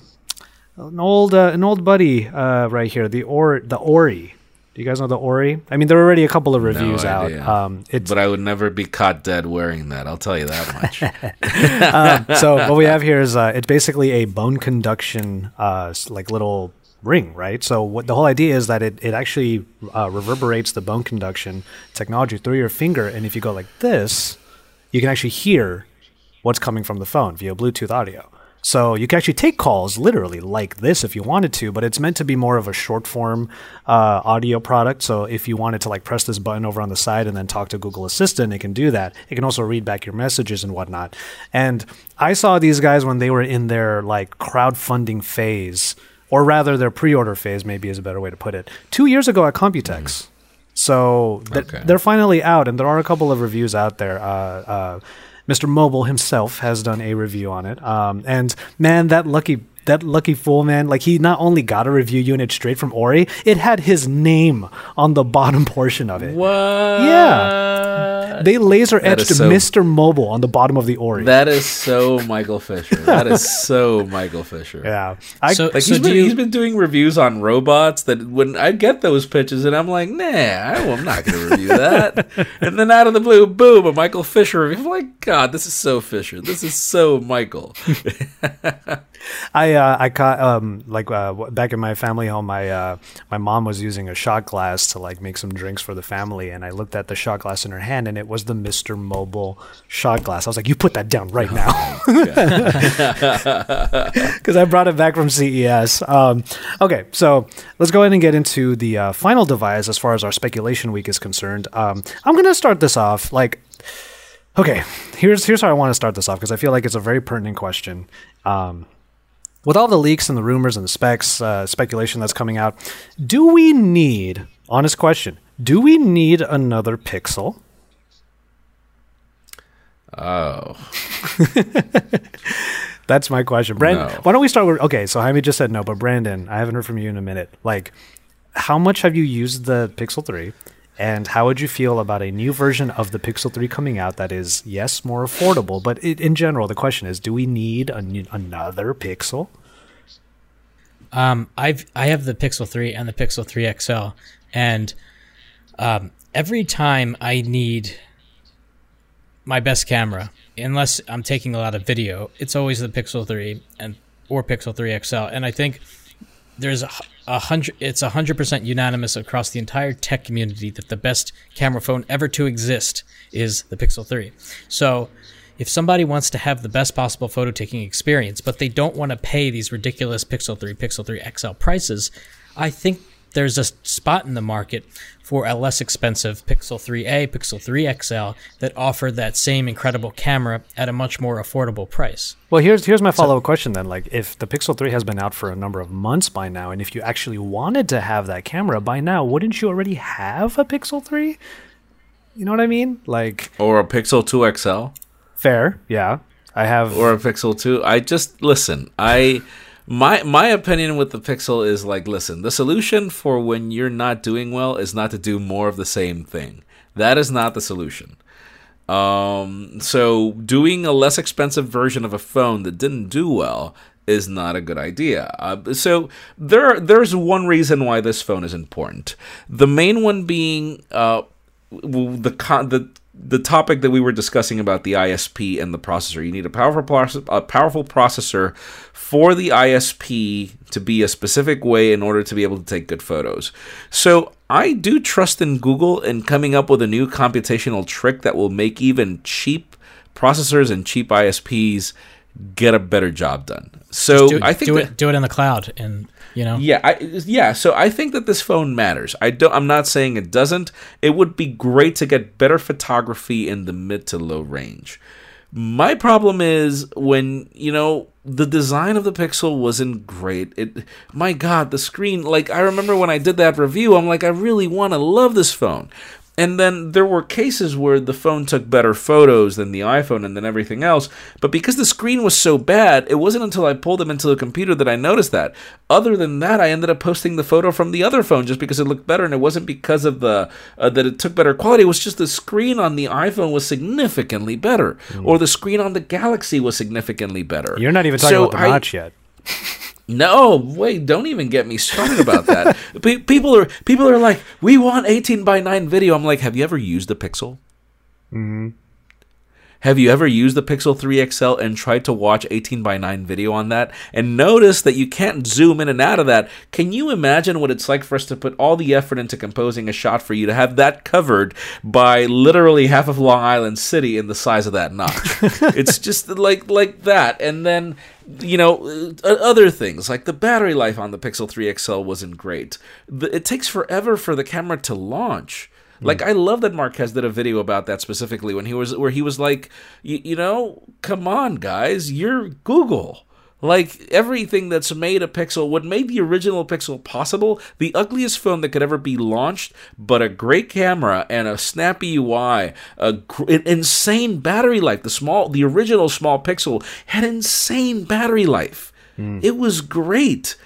an old uh, an old buddy uh, right here. The or the ORII. Do you guys know the ORII? I mean, there are already a couple of reviews out. idea. Um, it's but I would never be caught dead wearing that. I'll tell you that much. um, so what we have here is uh, it's basically a bone conduction uh, like little ring right so what the whole idea is that it, it actually uh, reverberates the bone conduction technology through your finger and if you go like this you can actually hear what's coming from the phone via bluetooth audio so you can actually take calls literally like this if you wanted to but it's meant to be more of a short form uh, audio product so if you wanted to like press this button over on the side and then talk to google assistant it can do that it can also read back your messages and whatnot and i saw these guys when they were in their like crowdfunding phase or rather their pre-order phase maybe is a better way to put it two years ago at computex so th- Okay. they're finally out, and there are a couple of reviews out there. Uh, uh, Mr. Mobile himself has done a review on it, um, and man, that lucky that lucky fool, man! Like he not only got a review unit straight from ORII, it had his name on the bottom portion of it. what? Yeah. They laser etched so- Mr. Mobile on the bottom of the ORII. That is so Michael Fisher. That is so Michael Fisher. yeah, I, So- Like he's been you- he's been doing reviews on robots that when I get those pitches and I'm like, nah, I- I'm not going to review that. and then out of the blue, boom, a Michael Fisher review. I'm like, God, this is so Fisher. This is so Michael. I uh, I caught um like uh, back in my family home, my uh, my mom was using a shot glass to like make some drinks for the family, and I looked at the shot glass in her hand, and it was the Mister Mobile shot glass. I was like, "You put that down right now," because I brought it back from CES. Um, okay, so let's go ahead and get into the uh, final device as far as our speculation week is concerned. Um, I'm gonna start this off like. Okay, here's here's how I want to start this off because I feel like it's a very pertinent question. Um, with all the leaks and the rumors and the specs, uh, speculation that's coming out, do we need, honest question, do we need another Pixel? Oh, That's my question. Brandon, No. why don't we start with, okay, so Jaime just said no, but Brandon, I haven't heard from you in a minute. Like, how much have you used the Pixel 3? And how would you feel about a new version of the Pixel 3 coming out that is, yes, more affordable, but it, in general, the question is, do we need new- another Pixel? Um, I've I have the Pixel 3 and the Pixel 3 XL, and um, every time I need my best camera, unless I'm taking a lot of video, it's always the Pixel 3 and or Pixel 3 XL. And I think there's a, hundred. It's a hundred percent unanimous across the entire tech community that the best camera phone ever to exist is the Pixel 3. So. If somebody wants to have the best possible photo taking experience, but they don't want to pay these ridiculous Pixel 3, Pixel 3 XL prices, I think there's a spot in the market for a less expensive Pixel 3a, Pixel 3 XL that offer that same incredible camera at a much more affordable price. Well, here's here's my follow up question then. Like, if the Pixel 3 has been out for a number of months by now, and if you actually wanted to have that camera by now, wouldn't you already have a Pixel 3? You know what I mean? Like, or a Pixel 2 XL. fair, yeah. I have. or a Pixel 2. I just listen. I my my opinion with the Pixel is like listen, the solution for when you're not doing well is not to do more of the same thing. That is not the solution. Um so doing a less expensive version of a phone that didn't do well is not a good idea. Uh, so there, there's one reason why this phone is important. The main one being uh, the con- the the topic that we were discussing about the ISP and the processor. You need a powerful proce- a powerful processor for the ISP to be a specific way in order to be able to take good photos. So I do trust in Google in coming up with a new computational trick that will make even cheap processors and cheap ISPs get a better job done. So do, I think do that- it do it in the cloud and you know yeah, I, yeah. So I think that this phone matters. I don't. I'm not saying it doesn't. It would be great to get better photography in the mid to low range. My problem is when you know the design of the Pixel wasn't great. It, my God, the screen. Like I remember when I did that review, I'm like, I really want to love this phone. And then there were cases where the phone took better photos than the iPhone and then everything else. But because the screen was so bad, it wasn't until I pulled them into the computer that I noticed that. Other than that, I ended up posting the photo from the other phone just because it looked better, and it wasn't because of the uh, that it took better quality. It was just the screen on the iPhone was significantly better, or the screen on the Galaxy was significantly better. You're not even talking So about the I- notch yet. no, wait! Don't even get me started about that. Pe- people are people are like, we want 18 by 9 video. I'm like, have you ever used a Pixel? Mm-hmm. Have you ever used the Pixel 3 XL and tried to watch 18 by 9 video on that and notice that you can't zoom in and out of that? Can you imagine what it's like for us to put all the effort into composing a shot for you to have that covered by literally half of Long Island City in the size of that notch? it's just like like that, and then you know uh, other things like the battery life on the Pixel 3 XL wasn't great. It takes forever for the camera to launch. Like hmm. I love that Marques did a video about that specifically when he was where he was like, you, know, come on guys, you're Google. Like everything that's made a Pixel, what made the original Pixel possible, the ugliest phone that could ever be launched, but a great camera and a snappy UI, a gr- an insane battery life. The small, the original small Pixel had insane battery life. Hmm. It was great.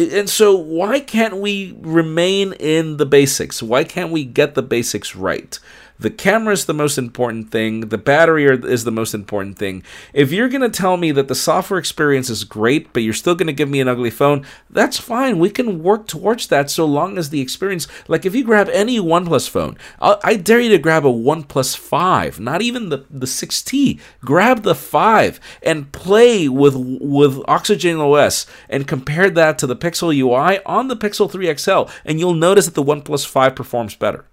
And so, why can't we remain in the basics? Why can't we get the basics right? The camera is the most important thing. The battery are, is the most important thing. If you're going to tell me that the software experience is great, but you're still going to give me an ugly phone, that's fine. We can work towards that so long as the experience. Like if you grab any OnePlus phone, I'll, I dare you to grab a OnePlus 5, not even the, the 6T. Grab the 5 and play with, with Oxygen OS and compare that to the Pixel UI on the Pixel 3 XL, and you'll notice that the OnePlus 5 performs better.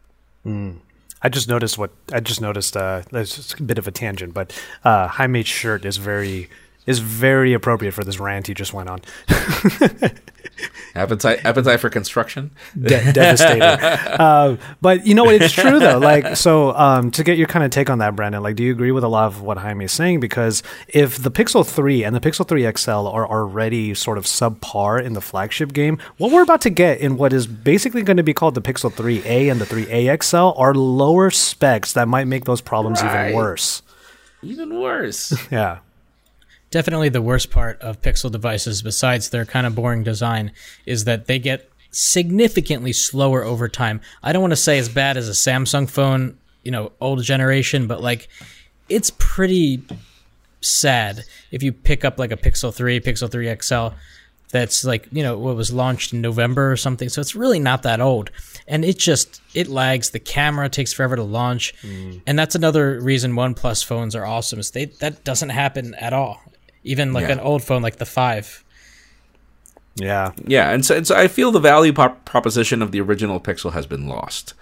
Hmm. I just noticed what I just noticed. Uh, just a bit of a tangent, but uh, Jaime's shirt is very is very appropriate for this rant he just went on. Appetite, appetite for construction. De- devastating. uh, but you know what? It's true though. Like, so um, to get your kind of take on that, Brandon, like, do you agree with a lot of what Jaime is saying? Because if the Pixel 3 and the Pixel 3 XL are already sort of subpar in the flagship game, what we're about to get in what is basically going to be called the Pixel 3A and the 3A XL are lower specs that might make those problems Right. even worse. Even worse. Yeah. Definitely the worst part of Pixel devices, besides their kind of boring design, is that they get significantly slower over time. I don't want to say as bad as a Samsung phone, you know, old generation, but like it's pretty sad if you pick up like a Pixel 3, Pixel 3 XL that's like, you know, what was launched in November or something. So it's really not that old. And it just it lags. The camera takes forever to launch. Mm. And that's another reason OnePlus phones are awesome. Is they that doesn't happen at all. Even like Yeah. an old phone like the 5. Yeah. Yeah, and so, and so I feel the value prop- proposition of the original Pixel has been lost.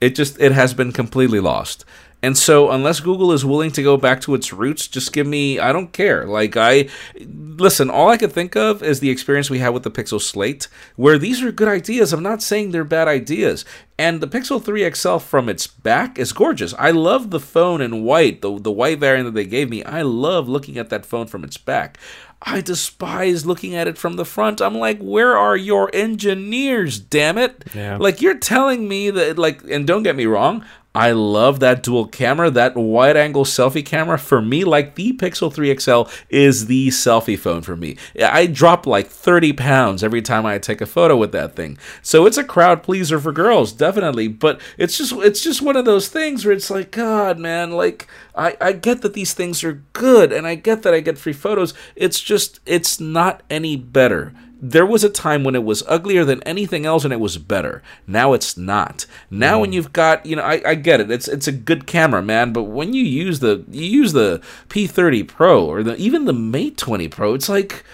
It just it has been completely lost. And so unless Google is willing to go back to its roots, just give me I don't care. Like I listen, all I could think of is the experience we had with the Pixel Slate, where these are good ideas. I'm not saying they're bad ideas. And the Pixel 3 XL from its back is gorgeous. I love the phone in white, the the white variant that they gave me. I love looking at that phone from its back. I despise looking at it from the front. I'm like, where are your engineers, damn it? Yeah. Like you're telling me that like and don't get me wrong, I love that dual camera, that wide angle selfie camera. For me, like the Pixel 3 XL is the selfie phone for me. I drop like 30 pounds every time I take a photo with that thing. So it's a crowd pleaser for girls, definitely. But it's just it's just one of those things where it's like, God, man, like I, I get that these things are good and I get that I get free photos. It's just it's not any better there was a time when it was uglier than anything else and it was better. Now it's not. Now mm. when you've got, you know, I, I get it. It's it's a good camera, man, but when you use the you use the P30 Pro or the even the Mate 20 Pro, it's like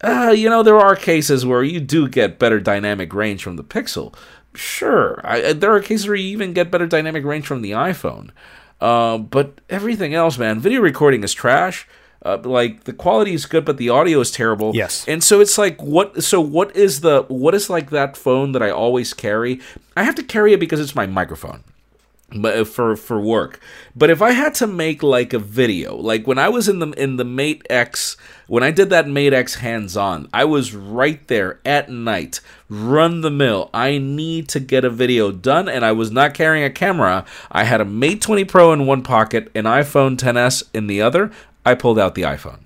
uh, you know, there are cases where you do get better dynamic range from the Pixel. Sure. I, there are cases where you even get better dynamic range from the iPhone. Uh, but everything else, man, video recording is trash uh, like the quality is good but the audio is terrible. Yes. And so it's like what so what is the what is like that phone that i always carry? I have to carry it because it's my microphone but uh, for for work. But if i had to make like a video like when i was in the in the mate x when i did that mate x hands on i was right there at night. Run the mill. I need to get a video done and i was not carrying a camera. I had a mate 20 pro in one pocket an iphone 10s in the other I pulled out the iPhone.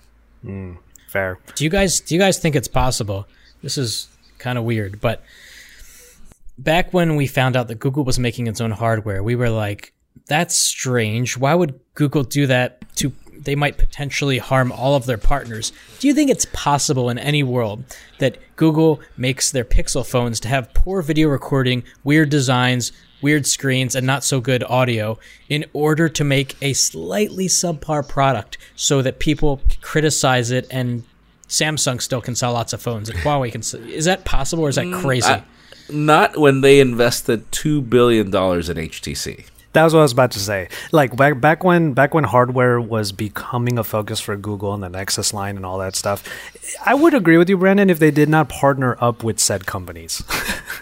Mm, fair. Do you guys do you guys think it's possible? This is kind of weird, but back when we found out that Google was making its own hardware, we were like, that's strange. Why would Google do that to they might potentially harm all of their partners. Do you think it's possible in any world that Google makes their Pixel phones to have poor video recording, weird designs, weird screens, and not so good audio in order to make a slightly subpar product so that people criticize it and Samsung still can sell lots of phones and Huawei can. Sell. Is that possible or is that mm, crazy? Mm, not when they invested two billion dollars in HTC. That was what I was about to say. Like back back when back when hardware was becoming a focus for Google and the Nexus line and all that stuff, I would agree with you, Brandon, if they did not partner up with said companies.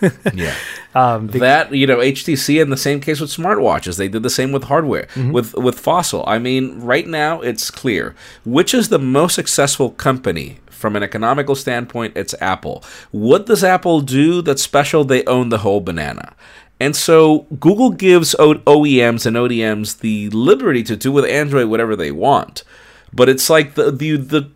yeah, um, that you know HTC in the same case with smartwatches, they did the same with hardware mm-hmm. with with Fossil. I mean, right now it's clear which is the most successful company from an economical standpoint, it's Apple. What does Apple do that's special? They own the whole banana. And so Google gives OEMs and ODMs the liberty to do with Android whatever they want. But it's like the the the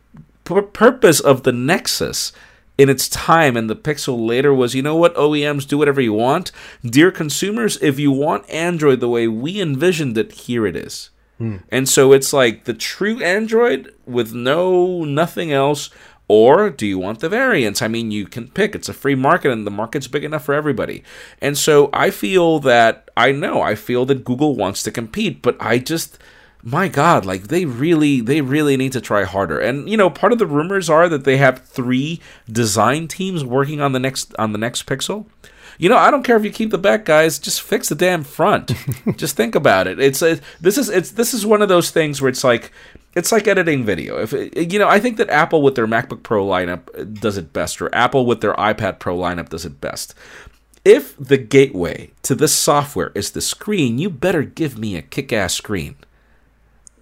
purpose of the Nexus in its time and the Pixel later was, you know what, OEMs do whatever you want. Dear consumers, if you want Android the way we envisioned it, here it is. Hmm. And so it's like the true Android with no nothing else or do you want the variants? I mean, you can pick. It's a free market and the market's big enough for everybody. And so I feel that, I know, I feel that Google wants to compete, but I just, my God, like they really, they really need to try harder. And, you know, part of the rumors are that they have three design teams working on the next, on the next Pixel. You know, I don't care if you keep the back, guys. Just fix the damn front. just think about it. It's a, this is it's this is one of those things where it's like it's like editing video. If it, you know, I think that Apple with their MacBook Pro lineup does it best, or Apple with their iPad Pro lineup does it best. If the gateway to this software is the screen, you better give me a kick-ass screen.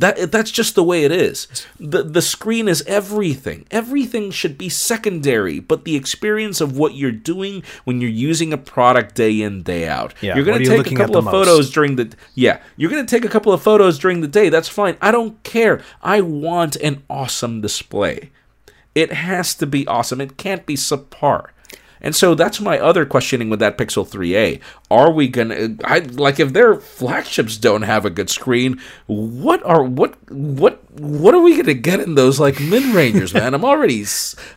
That that's just the way it is. The the screen is everything. Everything should be secondary, but the experience of what you're doing when you're using a product day in day out. Yeah, you're going to take a couple of most? photos during the Yeah, you're going to take a couple of photos during the day. That's fine. I don't care. I want an awesome display. It has to be awesome. It can't be subpar. And so that's my other questioning with that Pixel 3a. Are we gonna? I like if their flagships don't have a good screen. What are what what what are we gonna get in those like mid rangers, man? I'm already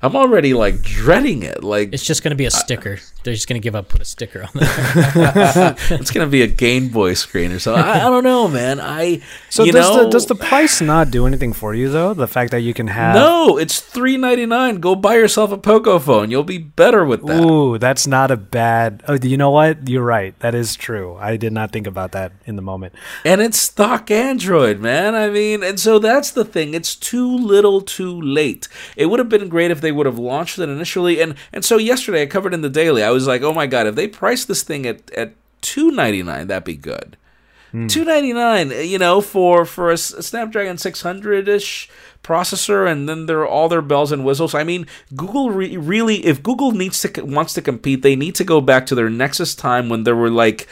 I'm already like dreading it. Like it's just gonna be a sticker. They're just gonna give up, put a sticker on there. it's gonna be a Game Boy screen or something. I, I don't know, man. I so does know, the does the price not do anything for you though? The fact that you can have no, it's three ninety nine. Go buy yourself a Poco phone. You'll be better with that. Ooh, that's not a bad. Oh, you know what? You're right right. That is true. I did not think about that in the moment. And it's stock Android, man. I mean, and so that's the thing. It's too little too late. It would have been great if they would have launched it initially. And and so yesterday I covered in the daily. I was like, oh my god, if they price this thing at at two ninety nine, that'd be good. Hmm. Two ninety nine, you know, for for a, a Snapdragon six hundred ish processor, and then there are all their bells and whistles. I mean, Google re- really, if Google needs to wants to compete, they need to go back to their Nexus time when there were like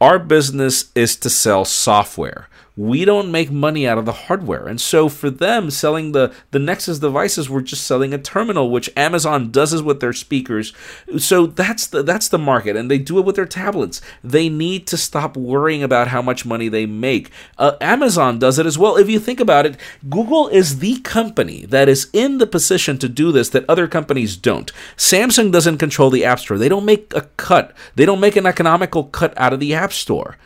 Our business is to sell software we don't make money out of the hardware. And so for them, selling the, the Nexus devices, we're just selling a terminal, which Amazon does with their speakers. So that's the that's the market, and they do it with their tablets. They need to stop worrying about how much money they make. Uh, Amazon does it as well. If you think about it, Google is the company that is in the position to do this that other companies don't. Samsung doesn't control the App Store. They don't make a cut. They don't make an economical cut out of the App Store.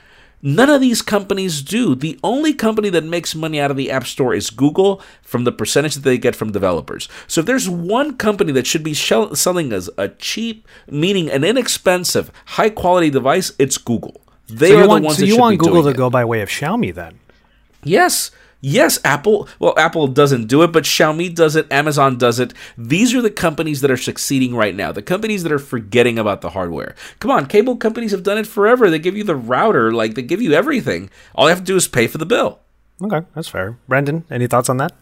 None of these companies do. The only company that makes money out of the App Store is Google from the percentage that they get from developers. So if there's one company that should be shell- selling as a cheap, meaning an inexpensive, high quality device, it's Google. They so are want, the ones so you want Google to it. go by way of Xiaomi then? Yes. Yes, Apple. Well, Apple doesn't do it, but Xiaomi does it. Amazon does it. These are the companies that are succeeding right now. The companies that are forgetting about the hardware. Come on, cable companies have done it forever. They give you the router, like they give you everything. All you have to do is pay for the bill. Okay, that's fair. Brandon, any thoughts on that?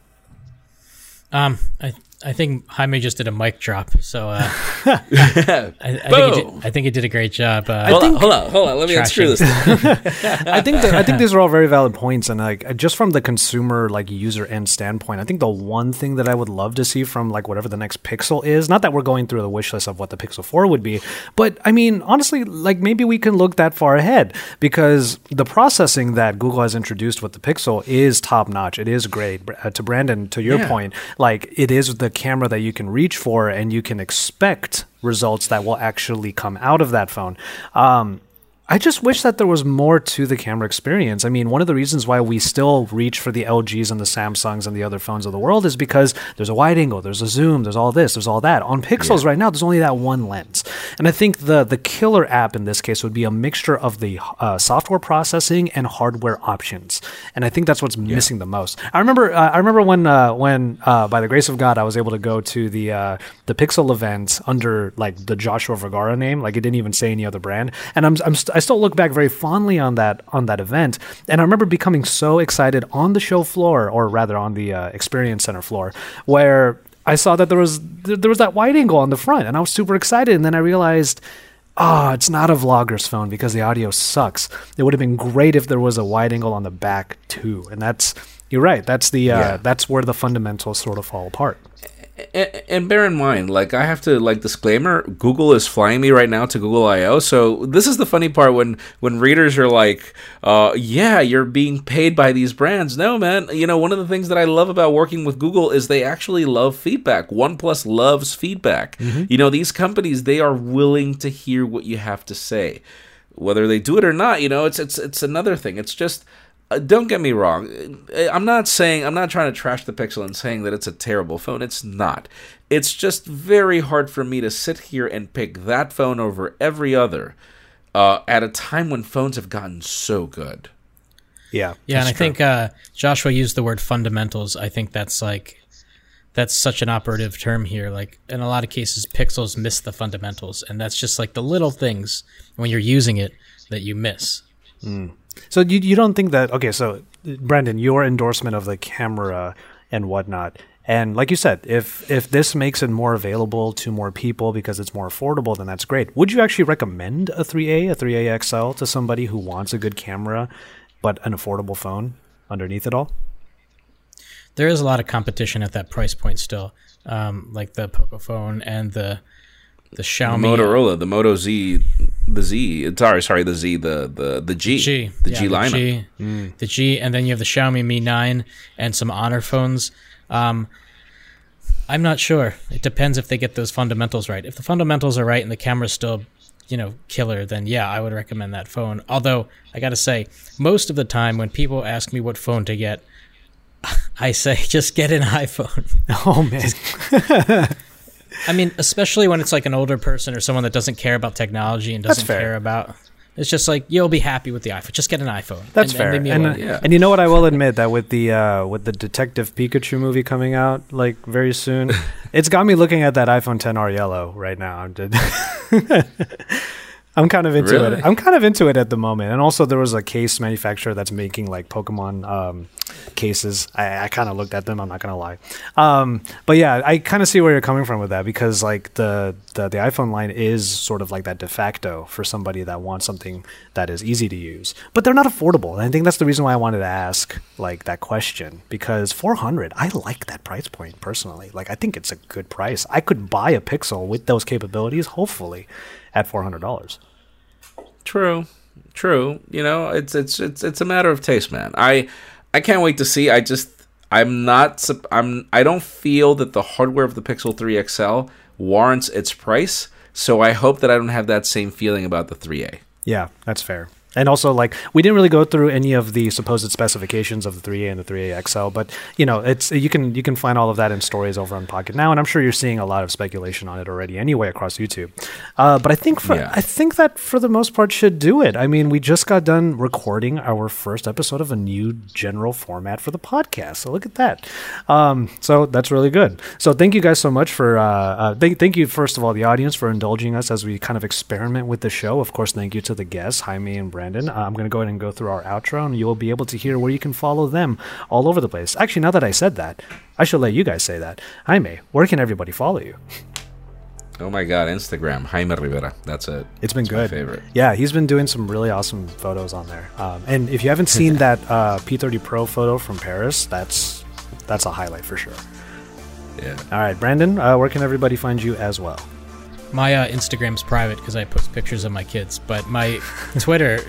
Um, I I think Jaime just did a mic drop, so uh, I, I, think he did, I think he did a great job. Uh, hold on, hold on, hold on. Let me unscrew this. I think that, I think these are all very valid points, and like just from the consumer like user end standpoint, I think the one thing that I would love to see from like whatever the next Pixel is, not that we're going through the wish list of what the Pixel Four would be, but I mean honestly, like maybe we can look that far ahead because the processing that Google has introduced with the Pixel is top notch. It is great. Uh, to Brandon, to your Yeah. point, like it is the camera that you can reach for, and you can expect results that will actually come out of that phone. Um, I just wish that there was more to the camera experience. I mean, one of the reasons why we still reach for the LGs and the Samsungs and the other phones of the world is because there's a wide angle, there's a zoom, there's all this, there's all that. On Pixels right now, there's only that one lens. And I think the the killer app in this case would be a mixture of the uh, software processing and hardware options. And I think that's what's missing the most. I remember uh, I remember when uh, when uh, by the grace of God I was able to go to the uh, the Pixel event under like the Joshua Vergara name, like it didn't even say any other brand. And I'm, I'm st- I still look back very fondly on that on that event. And I remember becoming so excited on the show floor, or rather on the uh, experience center floor, where I saw that there was there was that wide angle on the front, and I was super excited. And then I realized. Ah, it's not a vlogger's phone because the audio sucks. It would have been great if there was a wide angle on the back too, and that's you're right. That's the uh, Yeah. that's where the fundamentals sort of fall apart. And, and bear in mind, like I have to like disclaimer, Google is flying me right now to Google I/O. So this is the funny part when when readers are like, uh, "Yeah, you're being paid by these brands." No, man. You know, one of the things that I love about working with Google is they actually love feedback. OnePlus loves feedback. You know, these companies they are willing to hear what you have to say, whether they do it or not. You know, it's it's it's another thing. It's just. Uh, don't get me wrong. Uh, I'm not saying I'm not trying to trash the Pixel and saying that it's a terrible phone. It's not. It's just very hard for me to sit here and pick that phone over every other uh, at a time when phones have gotten so good. Yeah, Yeah, and I true. think uh, Joshua used the word fundamentals. I think that's like that's such an operative term here. Like in a lot of cases, pixels miss the fundamentals, and that's just like the little things when you're using it that you miss. So you you don't think that okay? So Brandon, your endorsement of the camera and whatnot, and like you said, if if this makes it more available to more people because it's more affordable, then that's great. Would you actually recommend a 3A, a 3A XL to somebody who wants a good camera but an affordable phone underneath it all? There is a lot of competition at that price point still, um, like the Pocophone and the the Xiaomi Motorola, the Moto Z, the Z. Sorry, sorry, the Z, the the the G, G, the yeah, G lineup. G, the G, and then you have the Xiaomi Mi 9 and some Honor phones. Um, I'm not sure. It depends if they get those fundamentals right. If the fundamentals are right and the camera's still, you know, killer, then yeah, I would recommend that phone. Although I got to say, most of the time when people ask me what phone to get, I say just get an iPhone. Oh man, I mean, especially when it's like an older person or someone that doesn't care about technology and doesn't care about. It's just like you'll be happy with the iPhone. Just get an iPhone. that's and- fair. And, And, uh, Yeah. and you know what? I will admit that with the uh, with the Detective Pikachu movie coming out like very soon, it's got me looking at that iPhone 10R yellow right now. I'm I'm kind of into Really? it. I'm kind of into it at the moment. And also, there was a case manufacturer that's making like Pokemon um, cases. I, I kind of looked at them. I'm not gonna lie. Um, but yeah, I kind of see where you're coming from with that because like the, the the iPhone line is sort of like that de facto for somebody that wants something that is easy to use, but they're not affordable. And I think that's the reason why I wanted to ask like that question because 400, I like that price point personally. Like I think it's a good price. I could buy a Pixel with those capabilities, hopefully, at four hundred dollars. True, true. You know, it's it's it's it's a matter of taste, man. I I can't wait to see. I just I'm not I'm I don't feel that the hardware of the Pixel 3 XL warrants its price. So I hope that I don't have that same feeling about the 3A. Yeah, that's fair. And also, like, we didn't really go through any of the supposed specifications of the 3A and the 3A XL, but you know, it's you can you can find all of that in stories over on Pocketnow, and I'm sure you're seeing a lot of speculation on it already anyway across YouTube. Uh, but I think for Yeah. I think that for the most part should do it. I mean, we just got done recording our first episode of a new general format for the podcast, so look at that. Um, so that's really good. So thank you guys so much for uh, uh, thank thank you first of all the audience for indulging us as we kind of experiment with the show. Of course, thank you to the guests Jaime and Brandon. Uh, I'm going to go ahead and go through our outro, and you'll be able to hear where you can follow them all over the place. Actually, now that I said that, I should let you guys say that. Jaime, where can everybody follow you? Oh my god, Instagram, Jaime Rivera. That's it. It's been It's good. favorite. Yeah, he's been doing some really awesome photos on there. Um, and if you haven't seen that uh, P30 Pro photo from Paris, that's that's a highlight for sure. Yeah. All right, Brandon, uh, where can everybody find you as well? My uh, Instagram's private because I post pictures of my kids, but my Twitter,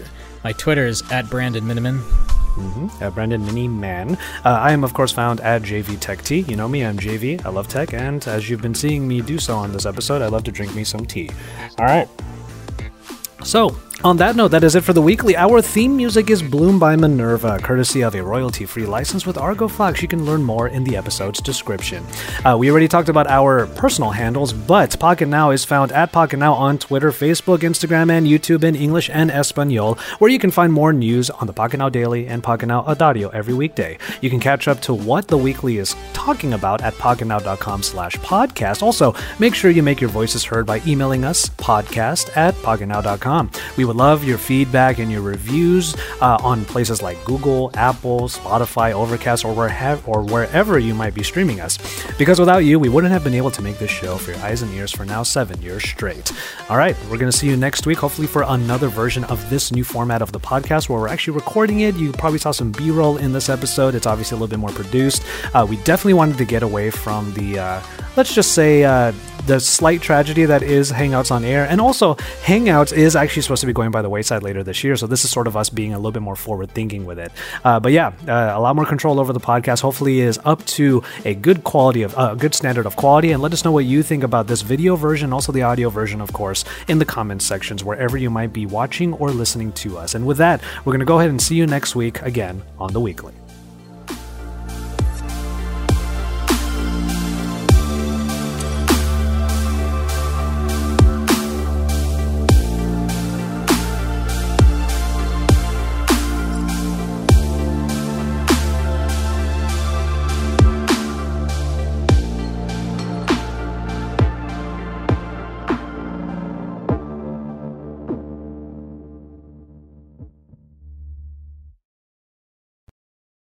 my Twitter is at Brandon Miniman. Uh, Brandon Miniman. Uh, I am, of course, found at JV Tech Tea. You know me, I'm JV. I love tech, and as you've been seeing me do so on this episode, I love to drink me some tea. All right. So, on that note, that is it for the weekly. Our theme music is Bloom by Minerva, courtesy of a royalty free license with Argofox. You can learn more in the episode's description. Uh, we already talked about our personal handles, but Pocketnow is found at Pocketnow on Twitter, Facebook, Instagram, and YouTube in English and Espanol, where you can find more news on the Pocketnow Daily and Pocketnow Audio every weekday. You can catch up to what the weekly is talking about at pocketnow.com slash podcast. Also, make sure you make your voices heard by emailing us podcast at pocketnow.com. We would love your feedback and your reviews uh, on places like Google, Apple, Spotify, Overcast, or wherever, or wherever you might be streaming us. Because without you, we wouldn't have been able to make this show for your eyes and ears for now seven years straight. All right, we're going to see you next week, hopefully for another version of this new format of the podcast where we're actually recording it. You probably saw some B roll in this episode. It's obviously a little bit more produced. Uh, we definitely wanted to get away from the, uh, let's just say, uh, the slight tragedy that is Hangouts on air. And also, Hangouts is actually supposed to be going by the wayside later this year. So this is sort of us being a little bit more forward thinking with it. Uh, but yeah, uh, a lot more control over the podcast. Hopefully, is up to a good quality of a uh, good standard of quality. And let us know what you think about this video version, also the audio version, of course, in the comments sections wherever you might be watching or listening to us. And with that, we're going to go ahead and see you next week again on the weekly.